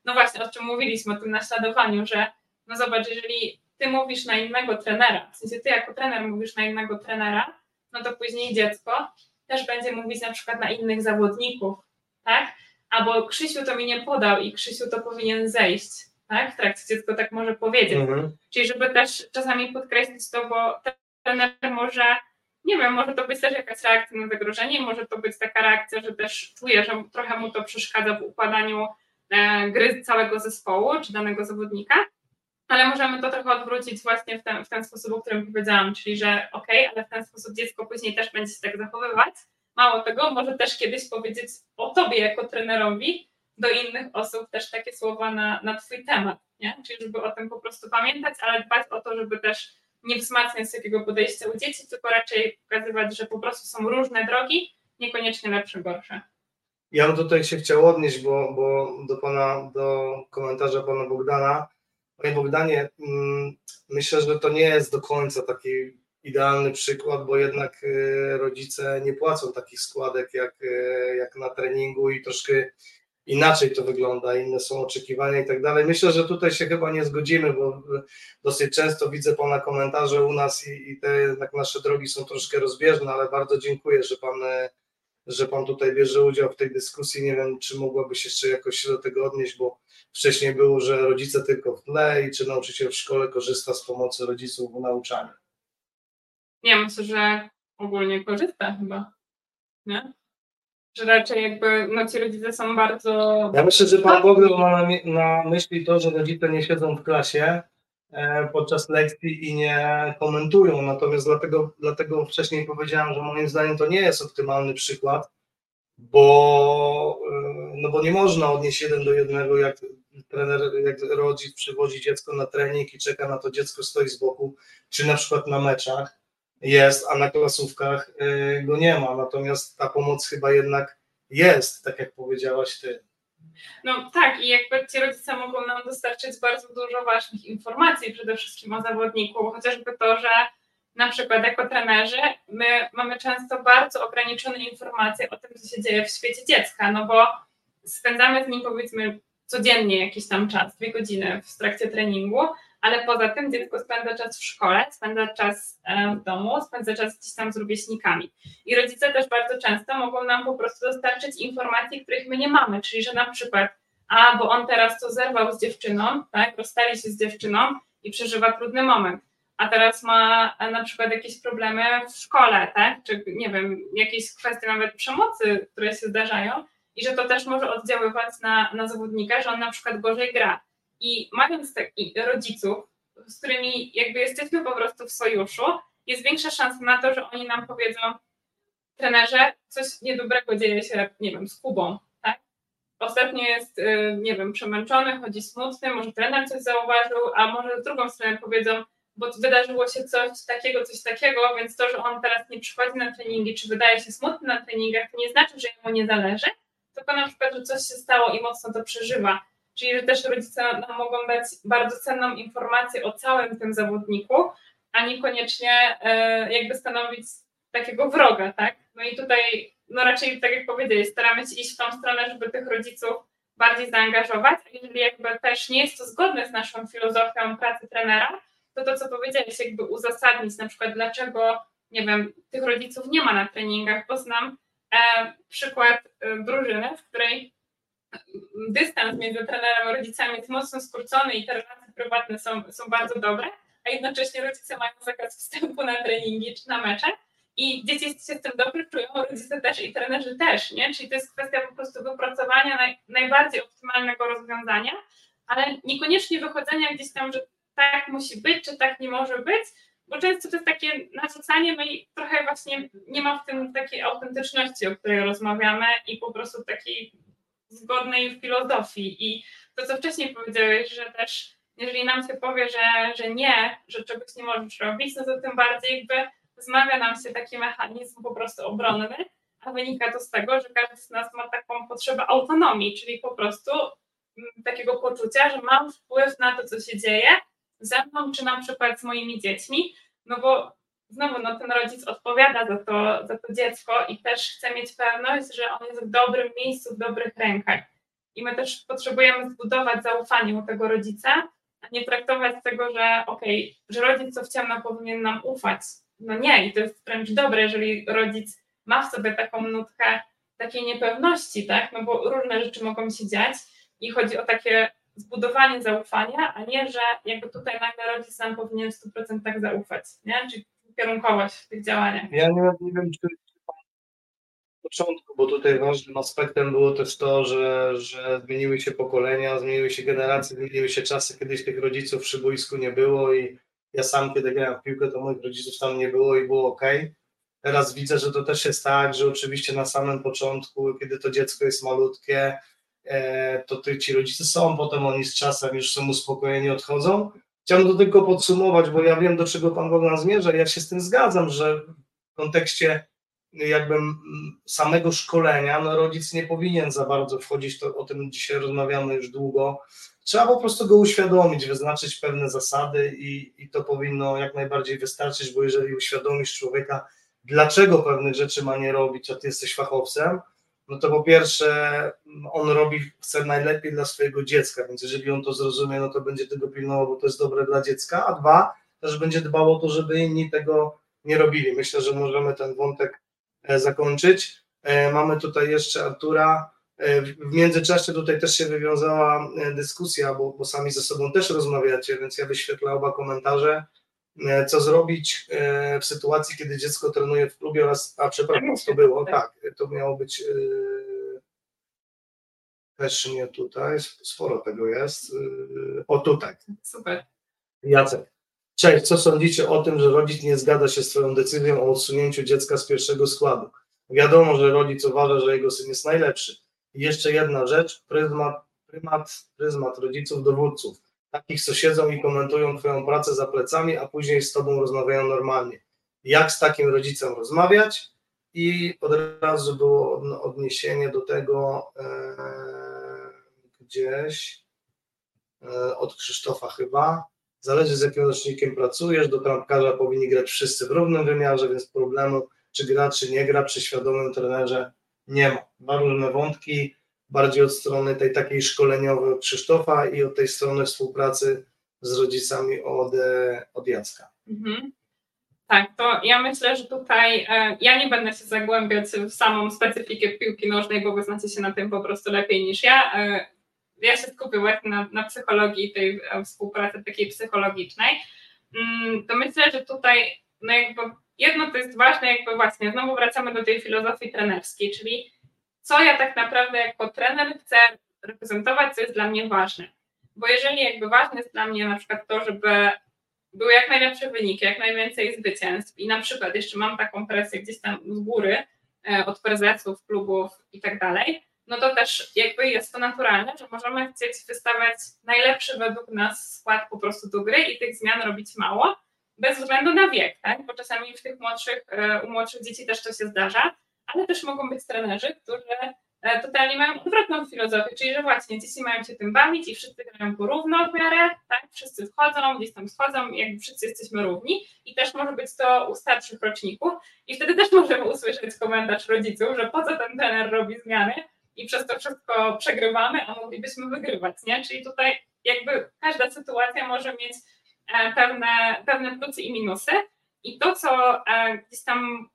no właśnie o czym mówiliśmy, o tym naśladowaniu, że no zobacz, jeżeli ty mówisz na innego trenera, w sensie ty jako trener mówisz na innego trenera, no to później dziecko też będzie mówić na przykład na innych zawodników, tak? Albo Krzysiu to mi nie podał i Krzysiu to powinien zejść, tak? W trakcie dziecko tak może powiedzieć. Mhm. Czyli żeby też czasami podkreślić to, bo trener może, nie wiem, może to być też jakaś reakcja na zagrożenie, może to być taka reakcja, że też czuje, że trochę mu to przeszkadza w układaniu e, gry całego zespołu czy danego zawodnika, ale możemy to trochę odwrócić właśnie w ten, w ten sposób, o którym powiedziałam, czyli że okej, okay, ale w ten sposób dziecko później też będzie się tak zachowywać. Mało tego, może też kiedyś powiedzieć o tobie jako trenerowi do innych osób też takie słowa na, na twój temat, nie? Czyli żeby o tym po prostu pamiętać, ale dbać o to, żeby też nie wzmacniać takiego podejścia u dzieci, tylko raczej pokazywać, że po prostu są różne drogi, niekoniecznie lepsze, gorsze. Ja bym tutaj się chciał odnieść, bo, bo do pana, do komentarza pana Bogdana, Panie Bogdanie, mm, myślę, że to nie jest do końca taki idealny przykład, bo jednak e, rodzice nie płacą takich składek jak, e, jak na treningu i troszkę inaczej to wygląda, inne są oczekiwania i tak dalej. Myślę, że tutaj się chyba nie zgodzimy, bo dosyć często widzę Pana komentarze u nas i, i te jednak nasze drogi są troszkę rozbieżne, ale bardzo dziękuję, że Pan e, że Pan tutaj bierze udział w tej dyskusji. Nie wiem, czy mogłabyś jeszcze jakoś się do tego odnieść, bo wcześniej było, że rodzice tylko w tle i czy nauczyciel w szkole korzysta z pomocy rodziców w nauczaniu. Nie, myślę, że ogólnie korzysta chyba, nie? Że raczej jakby no ci rodzice są bardzo... Ja myślę, że Pan Bogdan ma na, myśli to, że rodzice nie siedzą w klasie, E, podczas lekcji i nie komentują. Natomiast dlatego, dlatego wcześniej powiedziałem, że moim zdaniem to nie jest optymalny przykład, bo, e, no bo nie można odnieść jeden do jednego, jak trener, jak rodzic przywozi dziecko na trening i czeka na to, dziecko stoi z boku, czy na przykład na meczach jest, a na klasówkach e, go nie ma. Natomiast ta pomoc chyba jednak jest, tak jak powiedziałaś ty. No tak, i jakby ci rodzice mogą nam dostarczyć bardzo dużo ważnych informacji, przede wszystkim o zawodniku, chociażby to, że na przykład jako trenerzy my mamy często bardzo ograniczone informacje o tym, co się dzieje w świecie dziecka, no bo spędzamy z nim powiedzmy codziennie jakiś tam czas, dwie godziny w trakcie treningu, ale poza tym dziecko spędza czas w szkole, spędza czas e, w domu, spędza czas gdzieś tam z rówieśnikami. I rodzice też bardzo często mogą nam po prostu dostarczyć informacji, których my nie mamy, czyli że na przykład, a bo on teraz to zerwał z dziewczyną, tak, rozstali się z dziewczyną i przeżywa trudny moment, a teraz ma e, na przykład jakieś problemy w szkole, tak, czy nie wiem, jakieś kwestie nawet przemocy, które się zdarzają i że to też może oddziaływać na, na zawodnika, że on na przykład gorzej gra i mając takich rodziców, z którymi jakby jesteśmy po prostu w sojuszu, jest większa szansa na to, że oni nam powiedzą, trenerze, coś niedobrego dzieje się, nie wiem, z Kubą, tak? Ostatnio jest, y, nie wiem, przemęczony, chodzi smutny, może trener coś zauważył, a może z drugą stronę powiedzą, bo wydarzyło się coś takiego, coś takiego, więc to, że on teraz nie przychodzi na treningi, czy wydaje się smutny na treningach, to nie znaczy, że jemu nie zależy, tylko na przykład, że coś się stało i mocno to przeżywa czyli że też rodzice nam mogą dać bardzo cenną informację o całym tym zawodniku, a niekoniecznie e, jakby stanowić takiego wroga, tak? No i tutaj, no raczej tak jak powiedziałeś, staramy się iść w tą stronę, żeby tych rodziców bardziej zaangażować, jeżeli jakby też nie jest to zgodne z naszą filozofią pracy trenera, to to, co powiedziałeś, jakby uzasadnić na przykład, dlaczego, nie wiem, tych rodziców nie ma na treningach, bo znam przykład e, drużyny, w której dystans między trenerem a rodzicami jest mocno skrócony i te relacje prywatne są, są bardzo dobre, a jednocześnie rodzice mają zakaz wstępu na treningi czy na mecze i dzieci się z tym dobrze czują, rodzice też i trenerzy też, nie? Czyli to jest kwestia po prostu wypracowania naj, najbardziej optymalnego rozwiązania, ale niekoniecznie wychodzenia gdzieś tam, że tak musi być, czy tak nie może być, bo często to jest takie narzucanie, no i trochę właśnie nie ma w tym takiej autentyczności, o której rozmawiamy i po prostu takiej zgodnej filozofii. I to, co wcześniej powiedziałeś, że też jeżeli nam się powie, że, że nie, że czegoś nie możesz robić, no to tym bardziej jakby wzmawia nam się taki mechanizm po prostu obronny, a wynika to z tego, że każdy z nas ma taką potrzebę autonomii, czyli po prostu mm, takiego poczucia, że mam wpływ na to, co się dzieje ze mną, czy na przykład z moimi dziećmi, no bo znowu no, ten rodzic odpowiada za to, za to dziecko i też chce mieć pewność, że on jest w dobrym miejscu, w dobrych rękach. I my też potrzebujemy zbudować zaufanie u tego rodzica, a nie traktować tego, że okej, okay, że rodzic co w ciemno powinien nam ufać. No nie, i to jest wręcz dobre, jeżeli rodzic ma w sobie taką nutkę takiej niepewności, tak? No bo różne rzeczy mogą się dziać i chodzi o takie zbudowanie zaufania, a nie, że jakby tutaj nagle rodzic nam powinien w 100% zaufać, nie? Czyli kierunkowość w tych działaniach. Ja nie, nie wiem, czy początku, bo tutaj ważnym aspektem było też to, że, że zmieniły się pokolenia, zmieniły się generacje, zmieniły się czasy, kiedyś tych rodziców przy boisku nie było i ja sam, kiedy grałem w piłkę, to moich rodziców tam nie było i było ok. Teraz widzę, że to też jest tak, że oczywiście na samym początku, kiedy to dziecko jest malutkie, e, to ci rodzice są, potem oni z czasem już są uspokojeni, odchodzą. Chciałbym to tylko podsumować, bo ja wiem, do czego Pan Bogdan zmierza. Ja się z tym zgadzam, że w kontekście jakby samego szkolenia, no rodzic nie powinien za bardzo wchodzić, to o tym dzisiaj rozmawiamy już długo. Trzeba po prostu go uświadomić, wyznaczyć pewne zasady i, i to powinno jak najbardziej wystarczyć, bo jeżeli uświadomisz człowieka, dlaczego pewnych rzeczy ma nie robić, a ty jesteś fachowcem, no to po pierwsze on robi, chce najlepiej dla swojego dziecka, więc jeżeli on to zrozumie, no to będzie tego pilnował, bo to jest dobre dla dziecka, a dwa, też będzie dbał o to, żeby inni tego nie robili. Myślę, że możemy ten wątek e, zakończyć. E, mamy tutaj jeszcze Artura. E, w międzyczasie tutaj też się wywiązała dyskusja, bo, bo sami ze sobą też rozmawiacie, więc ja wyświetlę oba komentarze. E, co zrobić e, w sytuacji, kiedy dziecko trenuje w klubie oraz, a przepraszam, to było, tak, to miało być e, też nie tutaj, sporo tego jest. O tutaj. Super. Jacek. Cześć, co sądzicie o tym, że rodzic nie zgadza się z Twoją decyzją o odsunięciu dziecka z pierwszego składu? Wiadomo, że rodzic uważa, że jego syn jest najlepszy. I jeszcze jedna rzecz, pryzmat, prymat, pryzmat rodziców dowódców takich, co siedzą i komentują Twoją pracę za plecami, a później z Tobą rozmawiają normalnie. Jak z takim rodzicem rozmawiać? I od razu było odniesienie do tego e, gdzieś e, od Krzysztofa chyba. Zależy z jakim rocznikiem pracujesz, do trampkarza powinni grać wszyscy w równym wymiarze, więc problemu czy gra, czy nie gra przy świadomym trenerze nie ma. Dwa różne wątki bardziej od strony tej takiej szkoleniowej od Krzysztofa i od tej strony współpracy z rodzicami od, e, od Jacka. Mhm. Tak, to ja myślę, że tutaj e, ja nie będę się zagłębiać w samą specyfikę piłki nożnej, bo wy znacie się na tym po prostu lepiej niż ja. E, ja się skupię właśnie na, na psychologii, tej współpracy takiej psychologicznej. Mm, to myślę, że tutaj no jakby jedno to jest ważne, jakby właśnie znowu wracamy do tej filozofii trenerskiej, czyli co ja tak naprawdę jako trener chcę reprezentować, co jest dla mnie ważne. Bo jeżeli jakby ważne jest dla mnie na przykład to, żeby były jak najlepsze wyniki, jak najwięcej zwycięstw i na przykład jeszcze mam taką presję gdzieś tam z góry e, od prezesów, klubów i tak dalej, no to też jakby jest to naturalne, że możemy chcieć wystawiać najlepszy według nas skład po prostu do gry i tych zmian robić mało, bez względu na wiek, tak? bo czasami w tych młodszych, e, u młodszych dzieci też to się zdarza, ale też mogą być trenerzy, którzy e, totalnie mają odwrotną filozofię, czyli że właśnie dzieci mają się tym bawić i wszyscy grają porówno w miarę, tak? Wszyscy wchodzą, gdzieś tam schodzą, jakby wszyscy jesteśmy równi i też może być to u starszych roczników i wtedy też możemy usłyszeć komentarz rodziców, że po co ten trener robi zmiany i przez to wszystko przegrywamy, a moglibyśmy wygrywać, nie? Czyli tutaj jakby każda sytuacja może mieć e, pewne, pewne plusy i minusy i to, co e, gdzieś tam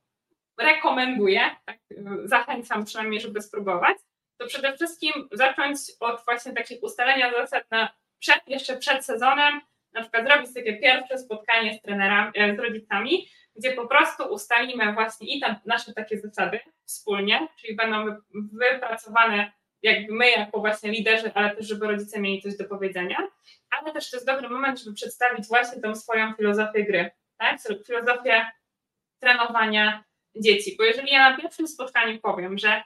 rekomenduję, tak, zachęcam przynajmniej, żeby spróbować, to przede wszystkim zacząć od właśnie takich ustalenia zasad na przed, jeszcze przed sezonem, na przykład zrobić takie pierwsze spotkanie z trenerami, e, z rodzicami, gdzie po prostu ustalimy właśnie i tam nasze takie zasady wspólnie, czyli będą wypracowane jakby my jako właśnie liderzy, ale też żeby rodzice mieli coś do powiedzenia, ale też to jest dobry moment, żeby przedstawić właśnie tą swoją filozofię gry, tak? filozofię trenowania, dzieci. Bo jeżeli ja na pierwszym spotkaniu powiem, że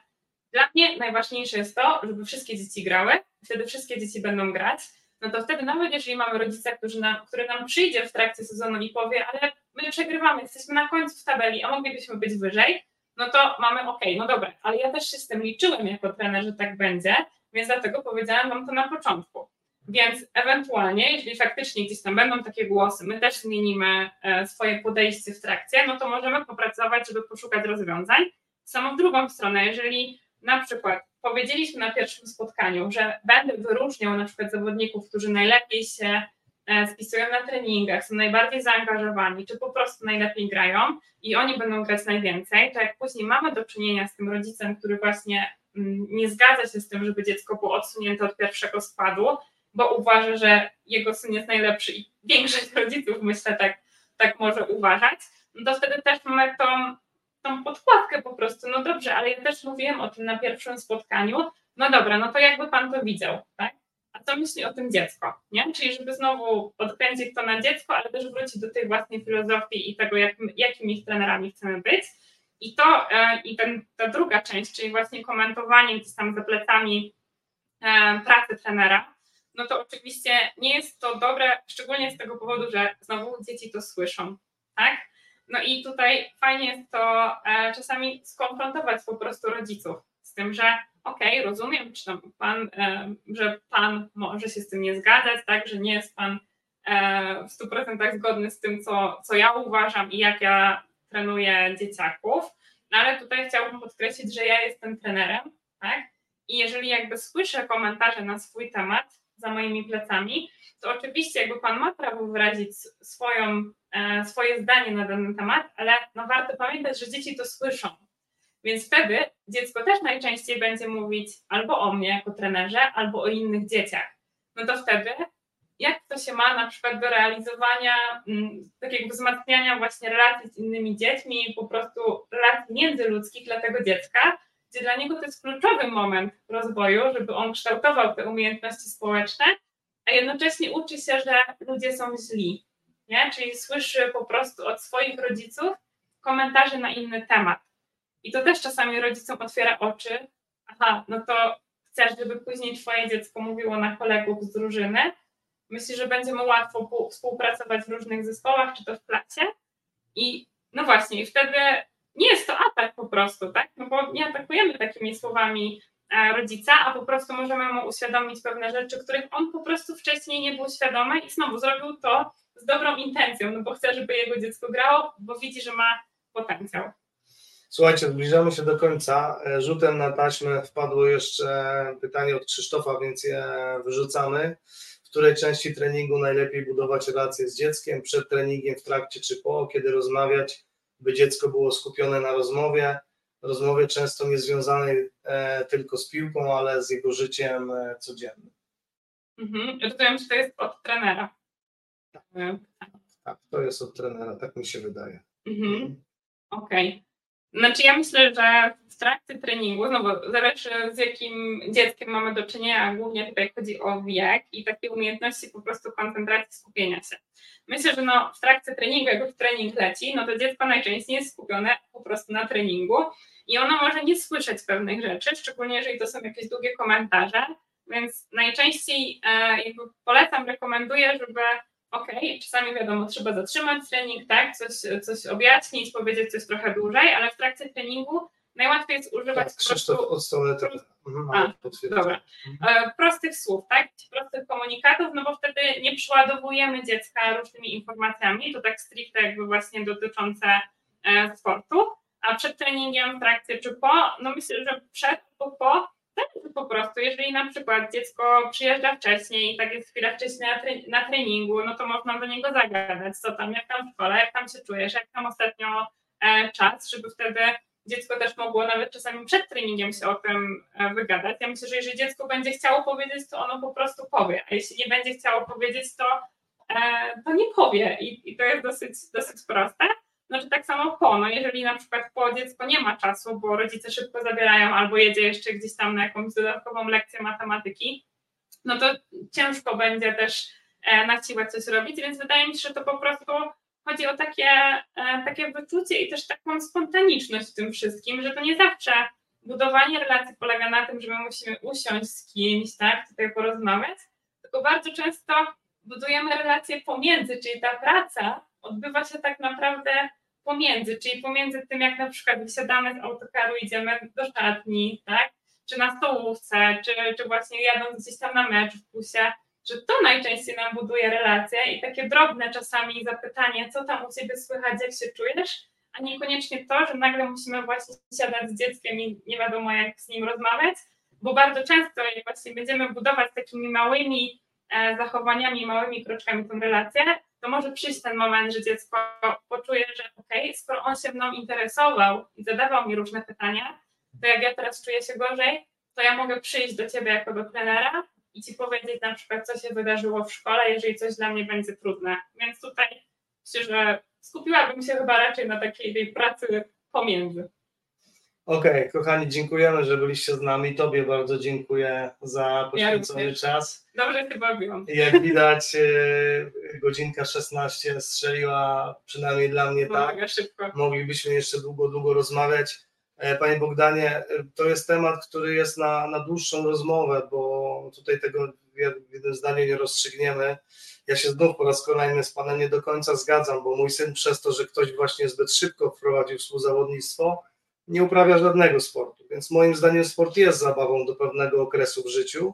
dla mnie najważniejsze jest to, żeby wszystkie dzieci grały, wtedy wszystkie dzieci będą grać, no to wtedy nawet jeżeli mamy rodzica, który nam, który nam przyjdzie w trakcie sezonu i powie, ale my przegrywamy, jesteśmy na końcu w tabeli, a moglibyśmy być wyżej, no to mamy ok, no dobra, ale ja też się z tym liczyłem jako trener, że tak będzie, więc dlatego powiedziałam wam to na początku. Więc ewentualnie, jeśli faktycznie gdzieś tam będą takie głosy, my też zmienimy e, swoje podejście w trakcie, no to możemy popracować, żeby poszukać rozwiązań. Samą drugą stronę, jeżeli na przykład powiedzieliśmy na pierwszym spotkaniu, że będę wyróżniał na przykład zawodników, którzy najlepiej się e, spisują na treningach, są najbardziej zaangażowani, czy po prostu najlepiej grają i oni będą grać najwięcej, to jak później mamy do czynienia z tym rodzicem, który właśnie mm, nie zgadza się z tym, żeby dziecko było odsunięte od pierwszego składu, bo uważa, że jego syn jest najlepszy i większość rodziców myślę tak, tak może uważać, no to wtedy też mamy tą, tą podkładkę po prostu, no dobrze, ale ja też mówiłem o tym na pierwszym spotkaniu, no dobra, no to jakby pan to widział, tak? A co myśli o tym dziecko, nie? Czyli żeby znowu odkręcić to na dziecko, ale też wrócić do tej własnej filozofii i tego, jak, jakimi trenerami chcemy być. I to, e, i ten, ta druga część, czyli właśnie komentowanie gdzieś tam za plecami e, pracy trenera, no to oczywiście nie jest to dobre, szczególnie z tego powodu, że znowu dzieci to słyszą, tak? No i tutaj fajnie jest to e, czasami skonfrontować po prostu rodziców z tym, że okej, okay, rozumiem, czy tam pan, e, że pan może się z tym nie zgadzać, tak, że nie jest pan e, w 100% zgodny z tym, co, co ja uważam i jak ja trenuję dzieciaków, no ale tutaj chciałbym podkreślić, że ja jestem trenerem, tak, i jeżeli jakby słyszę komentarze na swój temat, za moimi plecami, to oczywiście jakby Pan ma prawo wyrazić swoją, e, swoje zdanie na dany temat, ale no warto pamiętać, że dzieci to słyszą. Więc wtedy dziecko też najczęściej będzie mówić albo o mnie jako trenerze, albo o innych dzieciach. No to wtedy jak to się ma na przykład do realizowania, mm, takiego wzmacniania właśnie relacji z innymi dziećmi, po prostu relacji międzyludzkich dla tego dziecka, gdzie dla niego to jest kluczowy moment rozwoju, żeby on kształtował te umiejętności społeczne, a jednocześnie uczy się, że ludzie są źli. Nie? Czyli słyszy po prostu od swoich rodziców komentarze na inny temat. I to też czasami rodzicom otwiera oczy. Aha, no to chcesz, żeby później twoje dziecko mówiło na kolegów z drużyny. Myślisz, że będzie mu łatwo współpracować w różnych zespołach, czy to w klasie. I no właśnie, i wtedy nie jest to atak po prostu, tak? No bo nie atakujemy takimi słowami e, rodzica, a po prostu możemy mu uświadomić pewne rzeczy, których on po prostu wcześniej nie był świadomy i znowu zrobił to z dobrą intencją, no bo chce, żeby jego dziecko grało, bo widzi, że ma potencjał. Słuchajcie, zbliżamy się do końca. E, rzutem na taśmę wpadło jeszcze pytanie od Krzysztofa, więc je wyrzucamy. W której części treningu najlepiej budować relacje z dzieckiem? Przed treningiem, w trakcie czy po? Kiedy rozmawiać? By dziecko było skupione na rozmowie, rozmowie często nie związanej e, tylko z piłką, ale z jego życiem e, codziennym. Mhm. Rozumiem, że to jest od trenera. Tak. tak, to jest od trenera, tak mi się wydaje. Mhm. mhm. Okej. Okay. Znaczy ja myślę, że w trakcie treningu, no bo zależy z jakim dzieckiem mamy do czynienia, głównie tutaj chodzi o wiek i takie umiejętności po prostu koncentracji, skupienia się. Myślę, że no w trakcie treningu, jak już trening leci, no to dziecko najczęściej jest skupione po prostu na treningu i ono może nie słyszeć pewnych rzeczy, szczególnie jeżeli to są jakieś długie komentarze, więc najczęściej e, polecam, rekomenduję, żeby okej, okay, czasami wiadomo, trzeba zatrzymać trening, tak, coś, coś objaśnić, powiedzieć coś trochę dłużej, ale w trakcie treningu najłatwiej jest używać tak, Krzysztof prostu... od strony mhm, dobra. Mhm. E, prostych słów, tak, prostych komunikatów, no bo wtedy nie przeładowujemy dziecka różnymi informacjami, to tak stricte jakby właśnie dotyczące e, sportu, a przed treningiem, w trakcie czy po, no myślę, że przed po tak, po prostu, jeżeli na przykład dziecko przyjeżdża wcześniej i tak jest chwilę wcześniej na, tre na treningu, no to można do niego zagadać, co tam, jak tam w szkole, jak tam się czujesz, jak tam ostatnio e, czas, żeby wtedy dziecko też mogło nawet czasami przed treningiem się o tym e, wygadać. Ja myślę, że jeżeli dziecko będzie chciało powiedzieć, to ono po prostu powie, a jeśli nie będzie chciało powiedzieć, to, e, to nie powie I, i to jest dosyć, dosyć proste. Znaczy tak samo po, no jeżeli na przykład po dziecko nie ma czasu, bo rodzice szybko zabierają albo jedzie jeszcze gdzieś tam na jakąś dodatkową lekcję matematyki, no to ciężko będzie też e, na siłę coś robić, więc wydaje mi się, że to po prostu chodzi o takie, e, takie wyczucie i też taką spontaniczność w tym wszystkim, że to nie zawsze budowanie relacji polega na tym, że my musimy usiąść z kimś, tak, tutaj porozmawiać, tylko bardzo często budujemy relacje pomiędzy, czyli ta praca odbywa się tak naprawdę pomiędzy, czyli pomiędzy tym, jak na przykład wysiadamy z autokaru, idziemy do szatni, tak? czy na stołówce, czy, czy właśnie jadąc gdzieś tam na mecz w busie, że to najczęściej nam buduje relacje i takie drobne czasami zapytanie, co tam u ciebie słychać, jak się czujesz, a niekoniecznie to, że nagle musimy właśnie siadać z dzieckiem i nie wiadomo jak z nim rozmawiać, bo bardzo często właśnie będziemy budować takimi małymi e, zachowaniami, małymi kroczkami tą relację, to może przyjść ten moment, że dziecko poczuje, że okej, okay, skoro on się mną interesował i zadawał mi różne pytania, to jak ja teraz czuję się gorzej, to ja mogę przyjść do ciebie jako do trenera i ci powiedzieć na przykład, co się wydarzyło w szkole, jeżeli coś dla mnie będzie trudne. Więc tutaj myślę, że skupiłabym się chyba raczej na takiej pracy pomiędzy. Okej, okay, kochani, dziękujemy, że byliście z nami. Tobie bardzo dziękuję za poświęcony ja czas. Dobrze się bawiłam. Jak widać, e, godzinka 16 strzeliła przynajmniej dla mnie tak. Szybko. Moglibyśmy jeszcze długo, długo rozmawiać. E, panie Bogdanie, e, to jest temat, który jest na, na dłuższą rozmowę, bo tutaj tego w jednym zdaniu nie rozstrzygniemy. Ja się znów po raz kolejny z Panem nie do końca zgadzam, bo mój syn przez to, że ktoś właśnie zbyt szybko wprowadził współzawodnictwo, nie uprawia żadnego sportu. Więc moim zdaniem sport jest zabawą do pewnego okresu w życiu.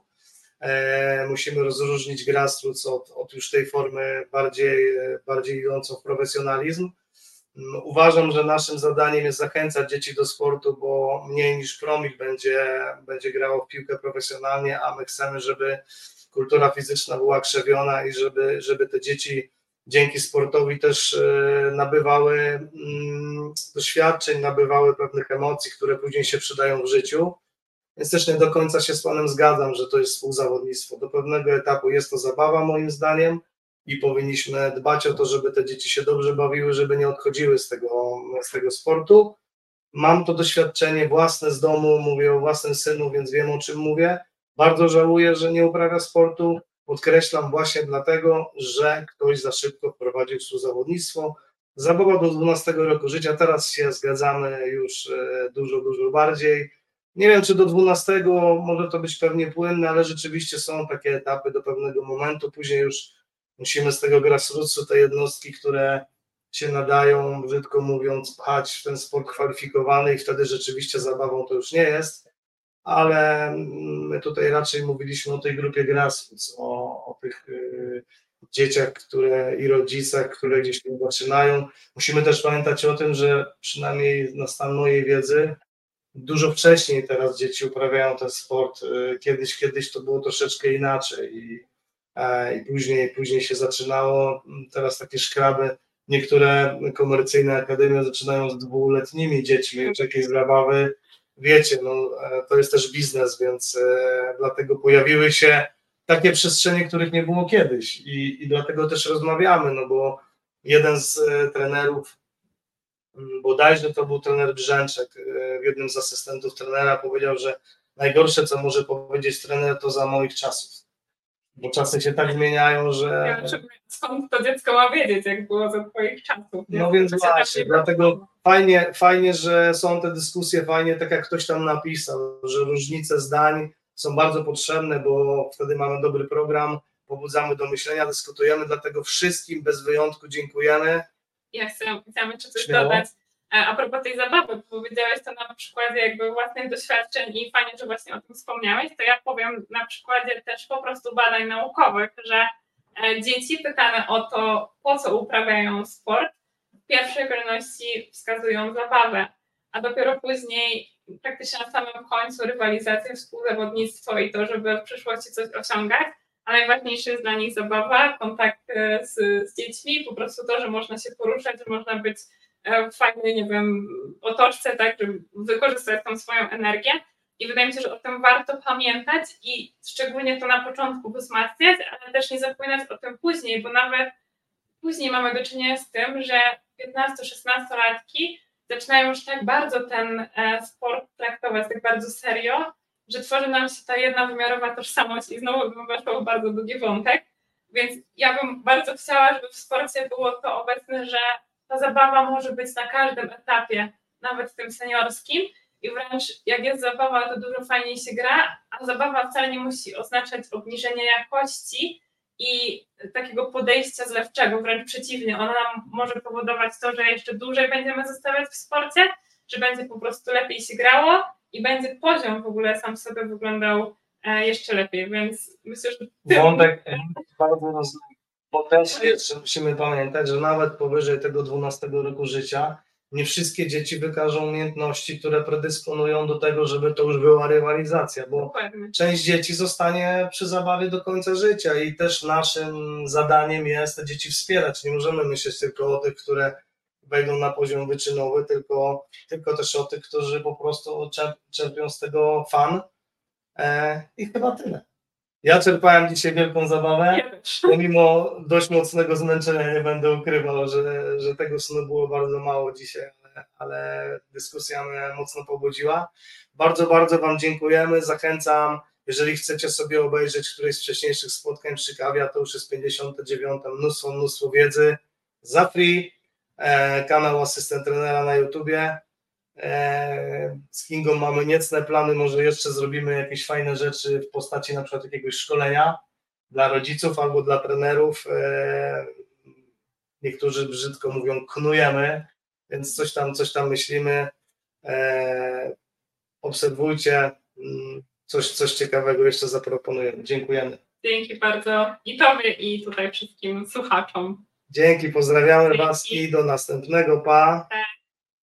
E, musimy rozróżnić grassroots od, od już tej formy bardziej, bardziej idącą w profesjonalizm. Mm, uważam, że naszym zadaniem jest zachęcać dzieci do sportu, bo mniej niż promil będzie, będzie grało w piłkę profesjonalnie, a my chcemy, żeby kultura fizyczna była krzewiona i żeby, żeby te dzieci dzięki sportowi też e, nabywały mm, doświadczeń, nabywały pewnych emocji, które później się przydają w życiu. Więc też nie do końca się z Panem zgadzam, że to jest współzawodnictwo. Do pewnego etapu jest to zabawa, moim zdaniem, i powinniśmy dbać o to, żeby te dzieci się dobrze bawiły, żeby nie odchodziły z tego, z tego sportu. Mam to doświadczenie własne z domu, mówię o własnym synu, więc wiem o czym mówię. Bardzo żałuję, że nie uprawia sportu. Podkreślam właśnie dlatego, że ktoś za szybko wprowadził współzawodnictwo. Zabawa do 12 roku życia, teraz się zgadzamy już e, dużo, dużo bardziej. Nie wiem, czy do 12 może to być pewnie płynne, ale rzeczywiście są takie etapy do pewnego momentu. Później już musimy z tego grassrootsu te jednostki, które się nadają, brzydko mówiąc, pchać w ten sport kwalifikowany i wtedy rzeczywiście zabawą to już nie jest ale my tutaj raczej mówiliśmy o tej grupie grassroots, o, o tych y, dzieciach, które i rodzicach, które gdzieś tam zaczynają. Musimy też pamiętać o tym, że przynajmniej na stan mojej wiedzy, dużo wcześniej teraz dzieci uprawiają ten sport. Y, kiedyś, kiedyś to było troszeczkę inaczej i, i później, później się zaczynało. Teraz takie szkraby, niektóre komercyjne akademie zaczynają z dwuletnimi dziećmi, czy jakieś zabawy wiecie, no, e, to jest też biznes, więc e, dlatego pojawiły się takie przestrzenie, których nie było kiedyś. I, i dlatego też rozmawiamy, no bo jeden z e, trenerów, bodajże to był trener Brzęczek, jednym z asystentów trenera powiedział, że najgorsze, co może powiedzieć trener, to za moich czasów bo czasy się tak zmieniają, że... skąd to dziecko ma wiedzieć, jak było za twoich czasów? Nie? No więc właśnie, dlatego fajnie, fajnie, że są te dyskusje, fajnie, tak jak ktoś tam napisał, że różnice zdań są bardzo potrzebne, bo wtedy mamy dobry program, pobudzamy do myślenia, dyskutujemy, dlatego wszystkim bez wyjątku dziękujemy. Ja chcę, chciałam jeszcze coś Śmiało. dodać a propos tej zabawy, powiedziałeś to na przykładzie jakby własnych doświadczeń i fajnie, że właśnie o tym wspomniałeś, to ja powiem na przykładzie też po prostu badań naukowych, że e, dzieci pytane o to, po co uprawiają sport, w pierwszej kolejności wskazują zabawę, a dopiero później praktycznie na samym końcu rywalizację, współzawodnictwo i to, żeby w przyszłości coś osiągać, a najważniejsze jest dla nich zabawa, kontakt e, z, z dziećmi, po prostu to, że można się poruszać, że można być E, fajnej, nie wiem, otoczce, tak, żeby wykorzystać tą swoją energię. I wydaje mi się, że o tym warto pamiętać i szczególnie to na początku wzmacniać, ale też nie zapominać o tym później, bo nawet później mamy do czynienia z tym, że 15-16-latki zaczynają już tak bardzo ten e, sport traktować tak bardzo serio, że tworzy nam się ta jednowymiarowa tożsamość i znowu bym weszła w bardzo długi wątek. Więc ja bym bardzo chciała, żeby w sporcie było to obecne, że ta zabawa może być na każdym etapie, nawet w tym seniorskim. I wręcz jak jest zabawa, to dużo fajniej się gra, a zabawa wcale nie musi oznaczać obniżenia jakości i takiego podejścia zlewczego, wręcz przeciwnie. Ona nam może powodować to, że jeszcze dłużej będziemy zostawiać w sporcie, że będzie po prostu lepiej się grało i będzie poziom w ogóle sam sobie wyglądał e, jeszcze lepiej, więc myślę, że Wątek bardzo rozumiem, bo też jeszcze musimy pamiętać, że nawet powyżej tego 12 roku życia nie wszystkie dzieci wykażą umiejętności, które predysponują do tego, żeby to już była rywalizacja, bo dokładnie. część dzieci zostanie przy zabawie do końca życia i też naszym zadaniem jest te dzieci wspierać. Nie możemy myśleć tylko o tych, które wejdą na poziom wyczynowy, tylko, tylko też o tych, którzy po prostu czerp, czerpią z tego fan. E, I chyba tyle. Ja czerpałem dzisiaj wielką zabawę. Pomimo dość mocnego zmęczenia nie będę ukrywał, że, że tego snu było bardzo mało dzisiaj, ale, ale dyskusja mnie mocno pobudziła. Bardzo, bardzo Wam dziękujemy. Zachęcam, jeżeli chcecie sobie obejrzeć któreś z wcześniejszych spotkań przy kawie, to już jest 59. Mnóstwo, mnóstwo wiedzy za free. E, kanał Asystent Trenera na YouTubie. E, z Kingą mamy niecne plany, może jeszcze zrobimy jakieś fajne rzeczy w postaci na przykład jakiegoś szkolenia dla rodziców albo dla trenerów. E, Niektórzy brzydko mówią, knujemy, więc coś tam, coś tam myślimy. E, Obserwujcie, mm, coś, coś ciekawego jeszcze zaproponujemy. Dziękujemy. Dzięki bardzo i Tobie, i tutaj wszystkim słuchaczom. Dzięki, pozdrawiamy Dzięki. Was i do następnego. Pa.